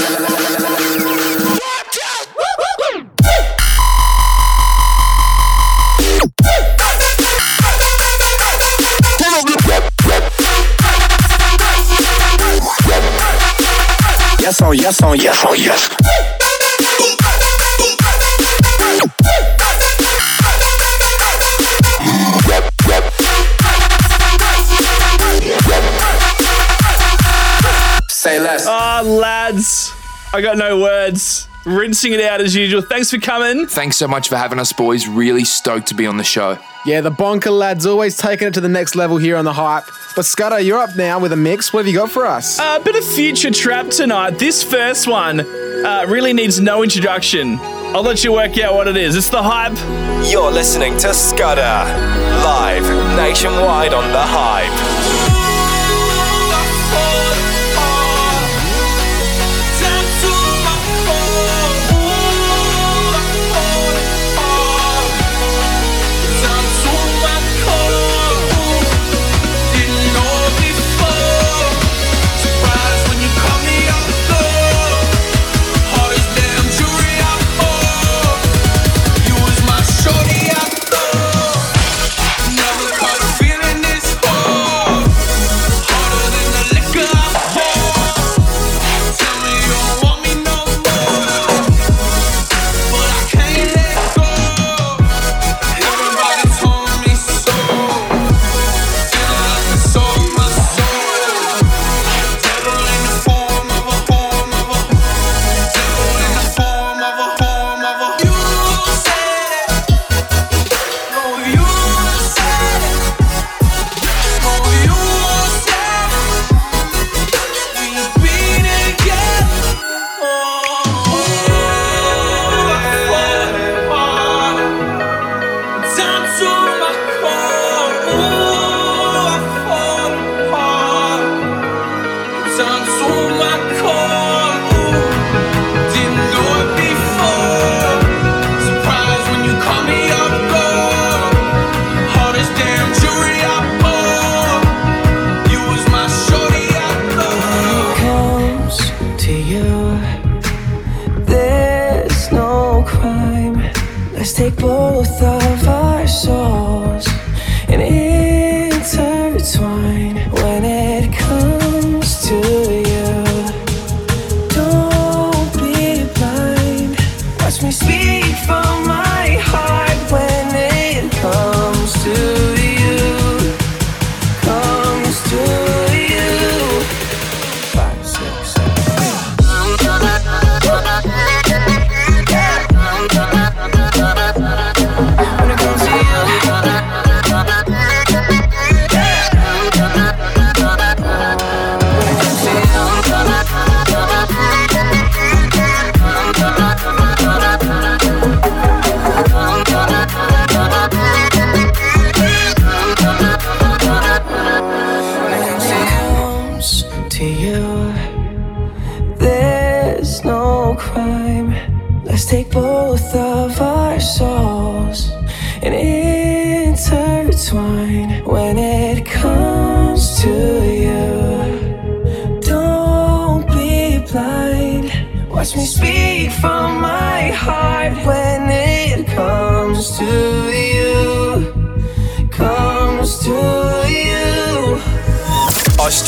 Yes on yes on yes on yes. Say less. Ah, lads. I got no words. Rinsing it out as usual. Thanks for coming. Thanks so much for having us, boys. Really stoked to be on the show. Yeah, the Bonka lads always taking it to the next level here on the hype. But Scudder, you're up now with a mix. What have you got for us? A bit of future trap tonight. This first one uh, really needs no introduction. I'll let you work out what it is. It's the hype. You're listening to Scudder, live nationwide on The Hype.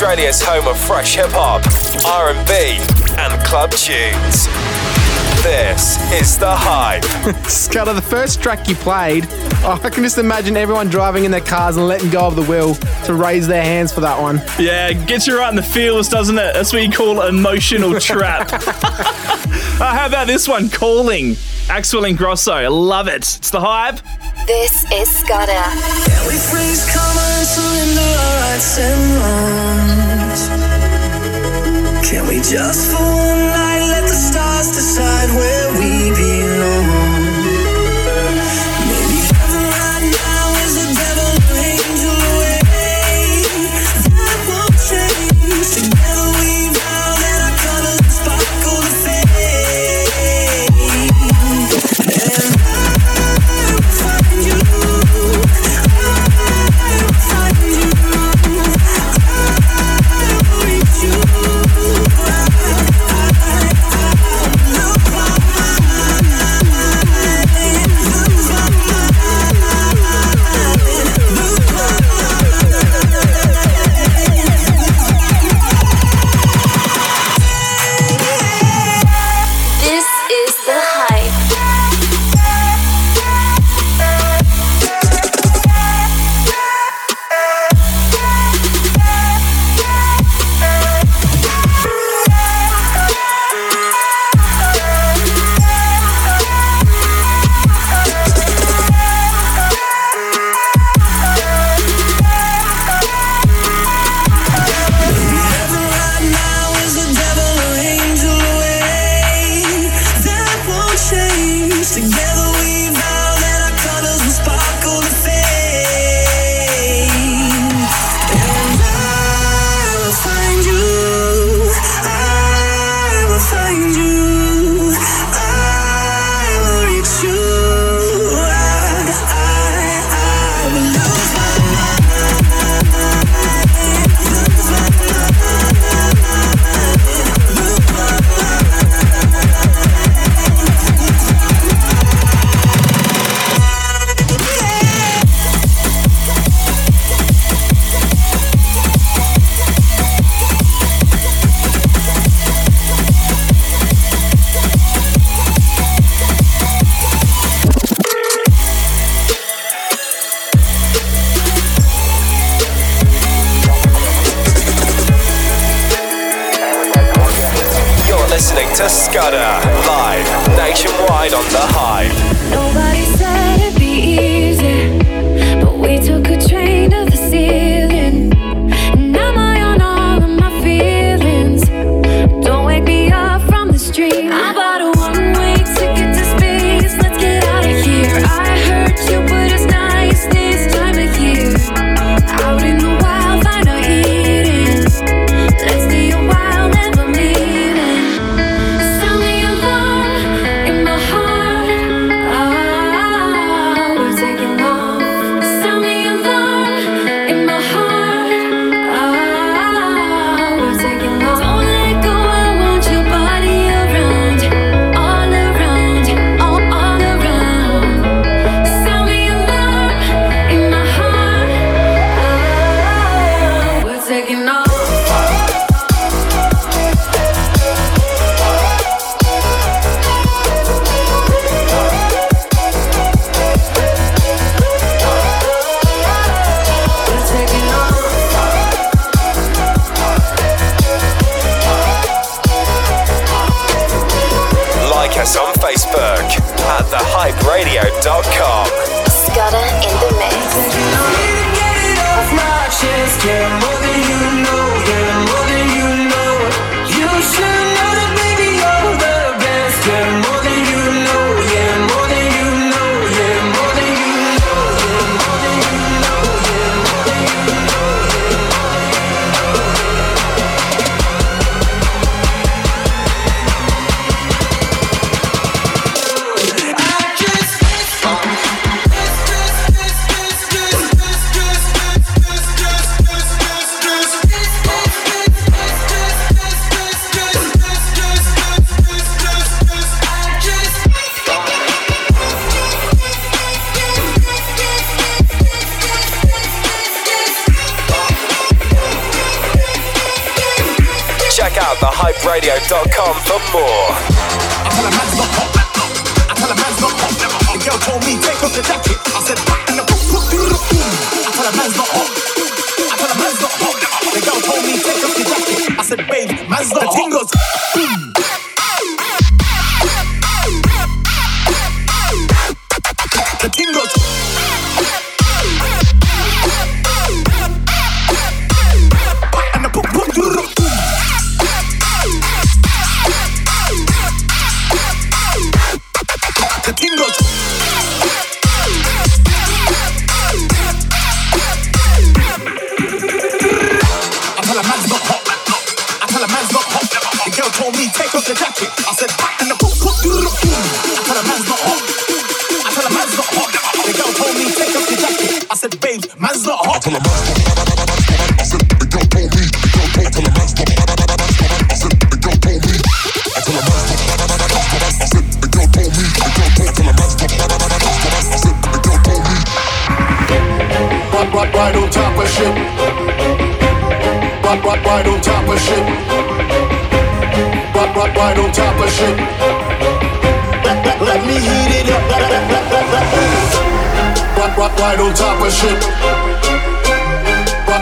Australia's home of fresh hip hop, R&B, and club tunes. This is The Hype. Scudder, the first track you played, oh, I can just imagine everyone driving in their cars and letting go of the wheel to raise their hands for that one. Yeah, gets you right in the feels, doesn't it? That's what you call emotional trap. Uh, how about this one, Calling? Axwell and Ingrosso. Love it. It's The Hype. This is Scudder. Can we freeze surrender rights and wrongs? Can we just for one night let the stars decide where we be? Hive.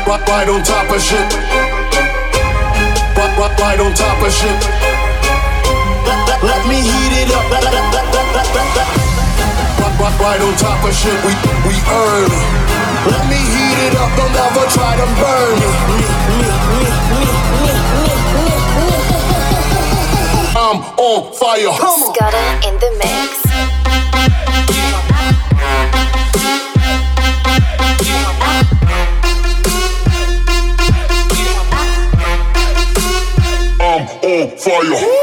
right, right on top of shit. Right, right, right on top of shit. Let me heat it up. Right, right, right on top of shit. We we earn. Let me heat it up. Don't ever try to burn me. I'm on fire. Scudder in the mix. fire.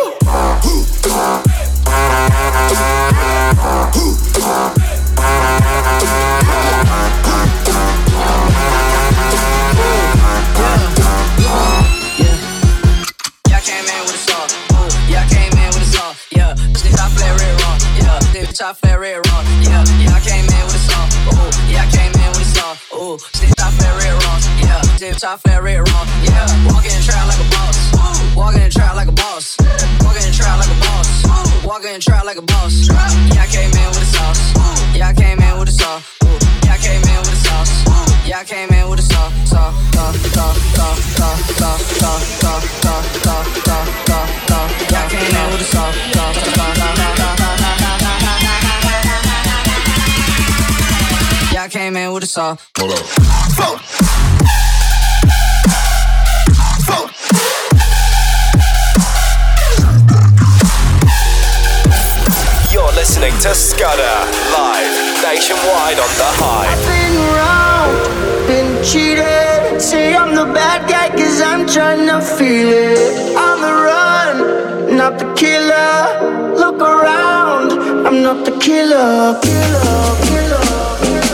like a boss. Yeah, I came in with a sauce. Yeah, I came in with a sauce. Yeah, I came in with a sauce. Yeah, I came in with a sauce. Sauce, sauce, sauce, sauce, sauce, sauce, sauce, sauce, sauce, sauce, sauce, sauce. Yeah, I came in with a sauce. Sauce, sauce, sauce, sauce. Yeah, I came in with a sauce. Hold up. listening to Scudder live nationwide on the Hype. I've been wrong, been cheated. Say I'm the bad guy cause I'm trying to feel it. On the run, not the killer. Look around, I'm not the killer, killer, killer. killer.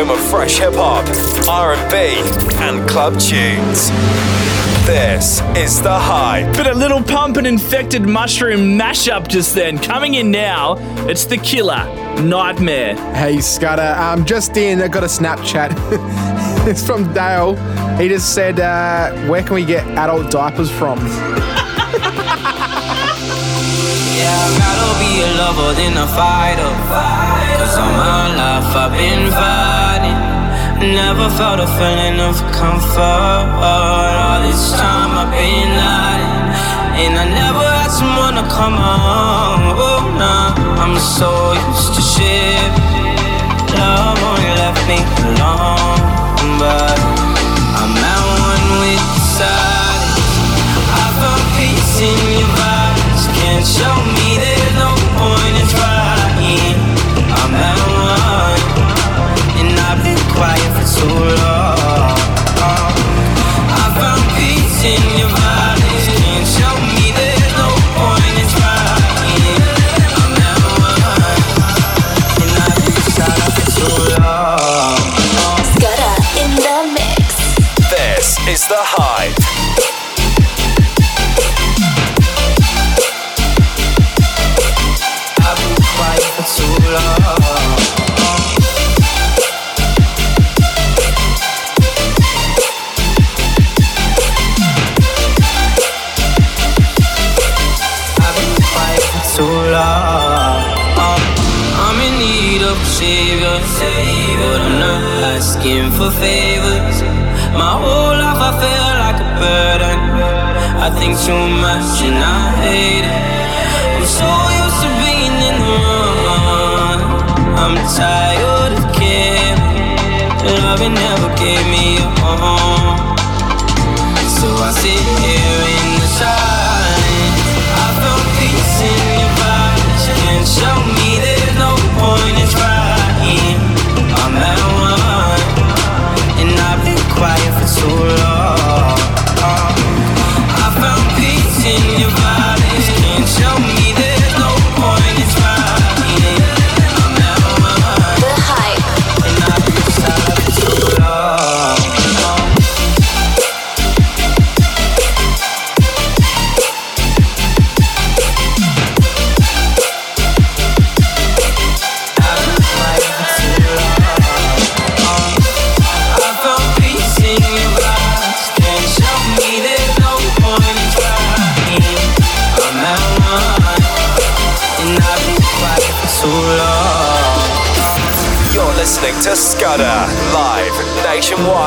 Home of fresh hip hop, R&B, and club tunes. This is the hype. Bit a Lil Pump and infected mushroom mashup just then. Coming in now, it's the killer nightmare. Hey Scudder, um, just in, I got a Snapchat. it's from Dale. He just said, uh, "Where can we get adult diapers from?" Yeah, I'd rather be a lover than a fighter. Cause all my life I've been fighting. Never felt a feeling of comfort. All this time I've been hiding. And I never had someone to come on. Oh, nah, I'm so used to shit. Love only left me alone. But I'm at one with the silence. I found peace in your vibes. Can't show me I'm not asking for favors. My whole I feel like a burden. I think too much and I hate it. I'm so used to being in the wrong. I'm tired of caring. Love never gave me a home. So I sit here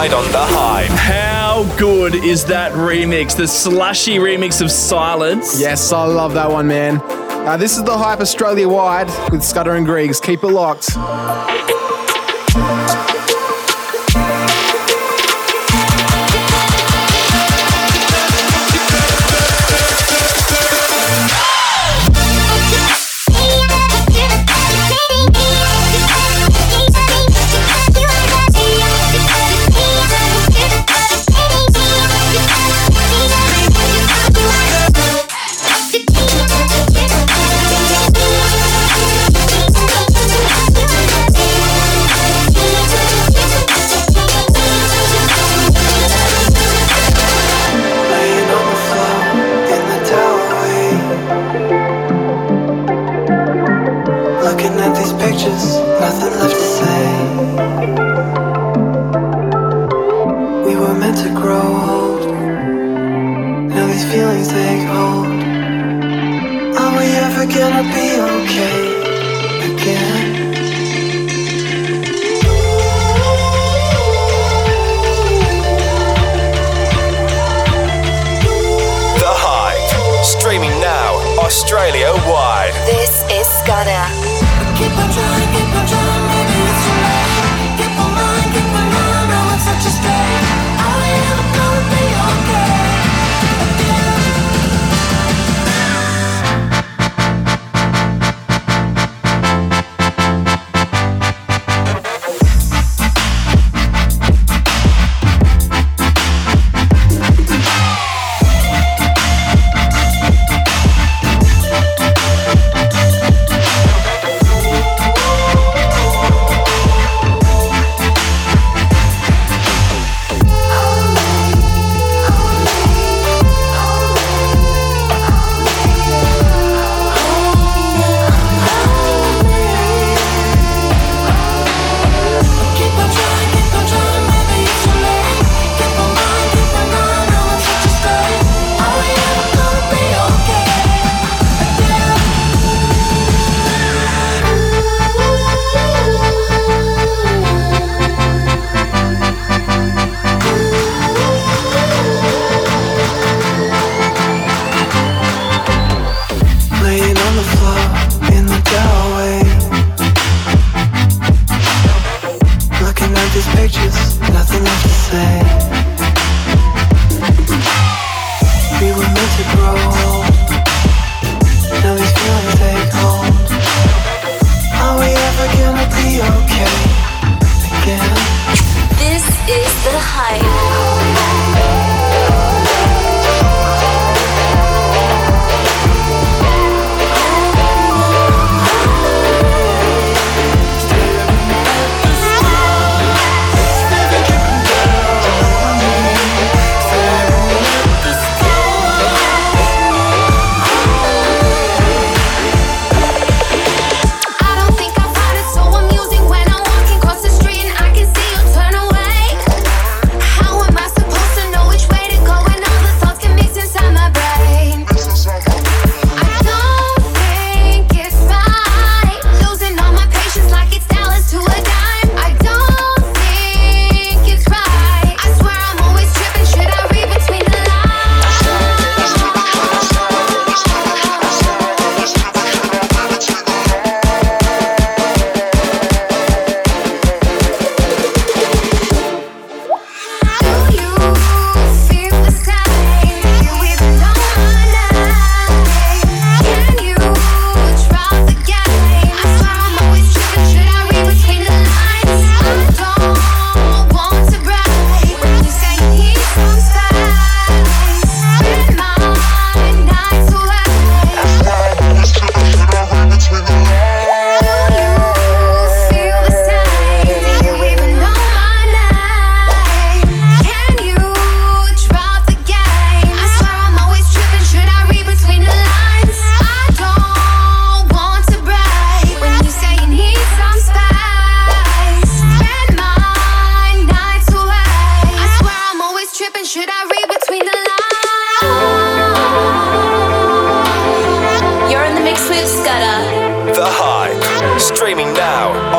nationwide on the hype. How good is that remix? The Slushii remix of Silence. Yes, I love that one, man. Uh, this is the hype Australia wide with Scudder and Griggs. Keep it locked.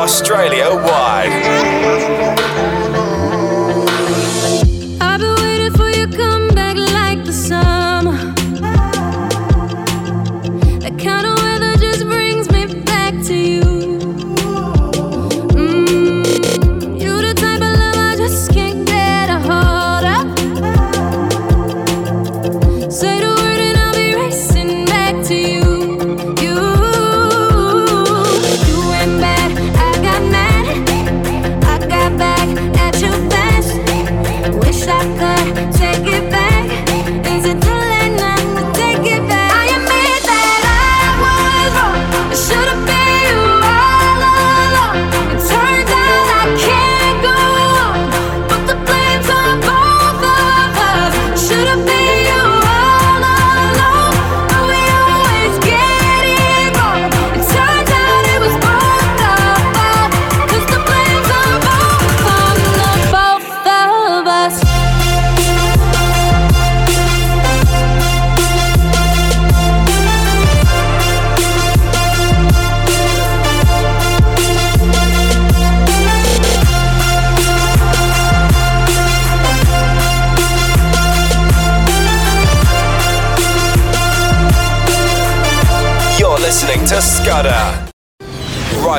Australia wide.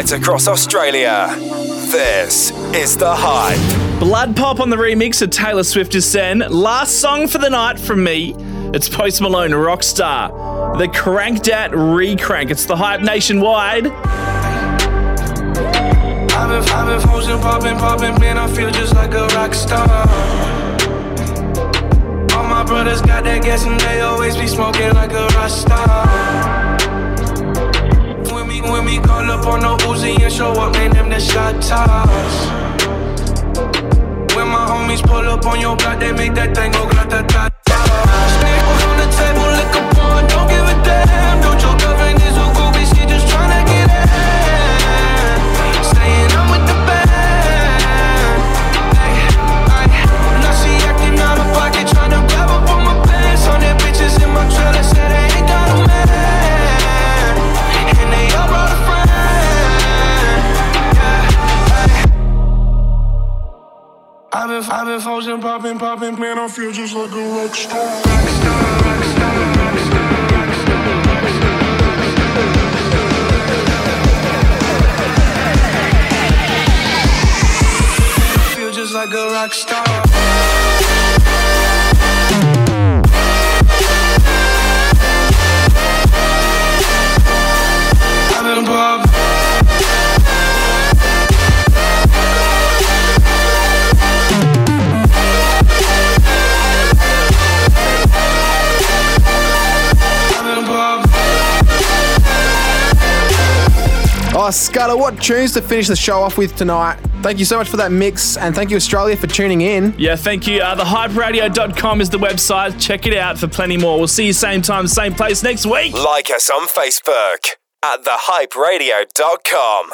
Right across Australia. This is The Hype. BloodPop on the remix of Taylor Swift is Sen. Last song for the night from me. It's Post Malone, Rockstar. The Crankdat Recrank. It's the hype nationwide. I've been, I've been frozen, popping, popping, man, I feel just like a rock star. All my brothers got that gas and they always be smoking like a rock star. We call up on the Uzi and show up, man, them the shot toss. When my homies pull up on your block, they make that thing go grata Popping, popping, man, I feel just like a rock star. Feel just like a rock star. Oh, Scudder, what tunes to finish the show off with tonight? Thank you so much for that mix, and thank you, Australia, for tuning in. Yeah, thank you. Uh, thehyperadio.com is the website. Check it out for plenty more. We'll see you same time, same place next week. Like us on Facebook at thehyperadio.com.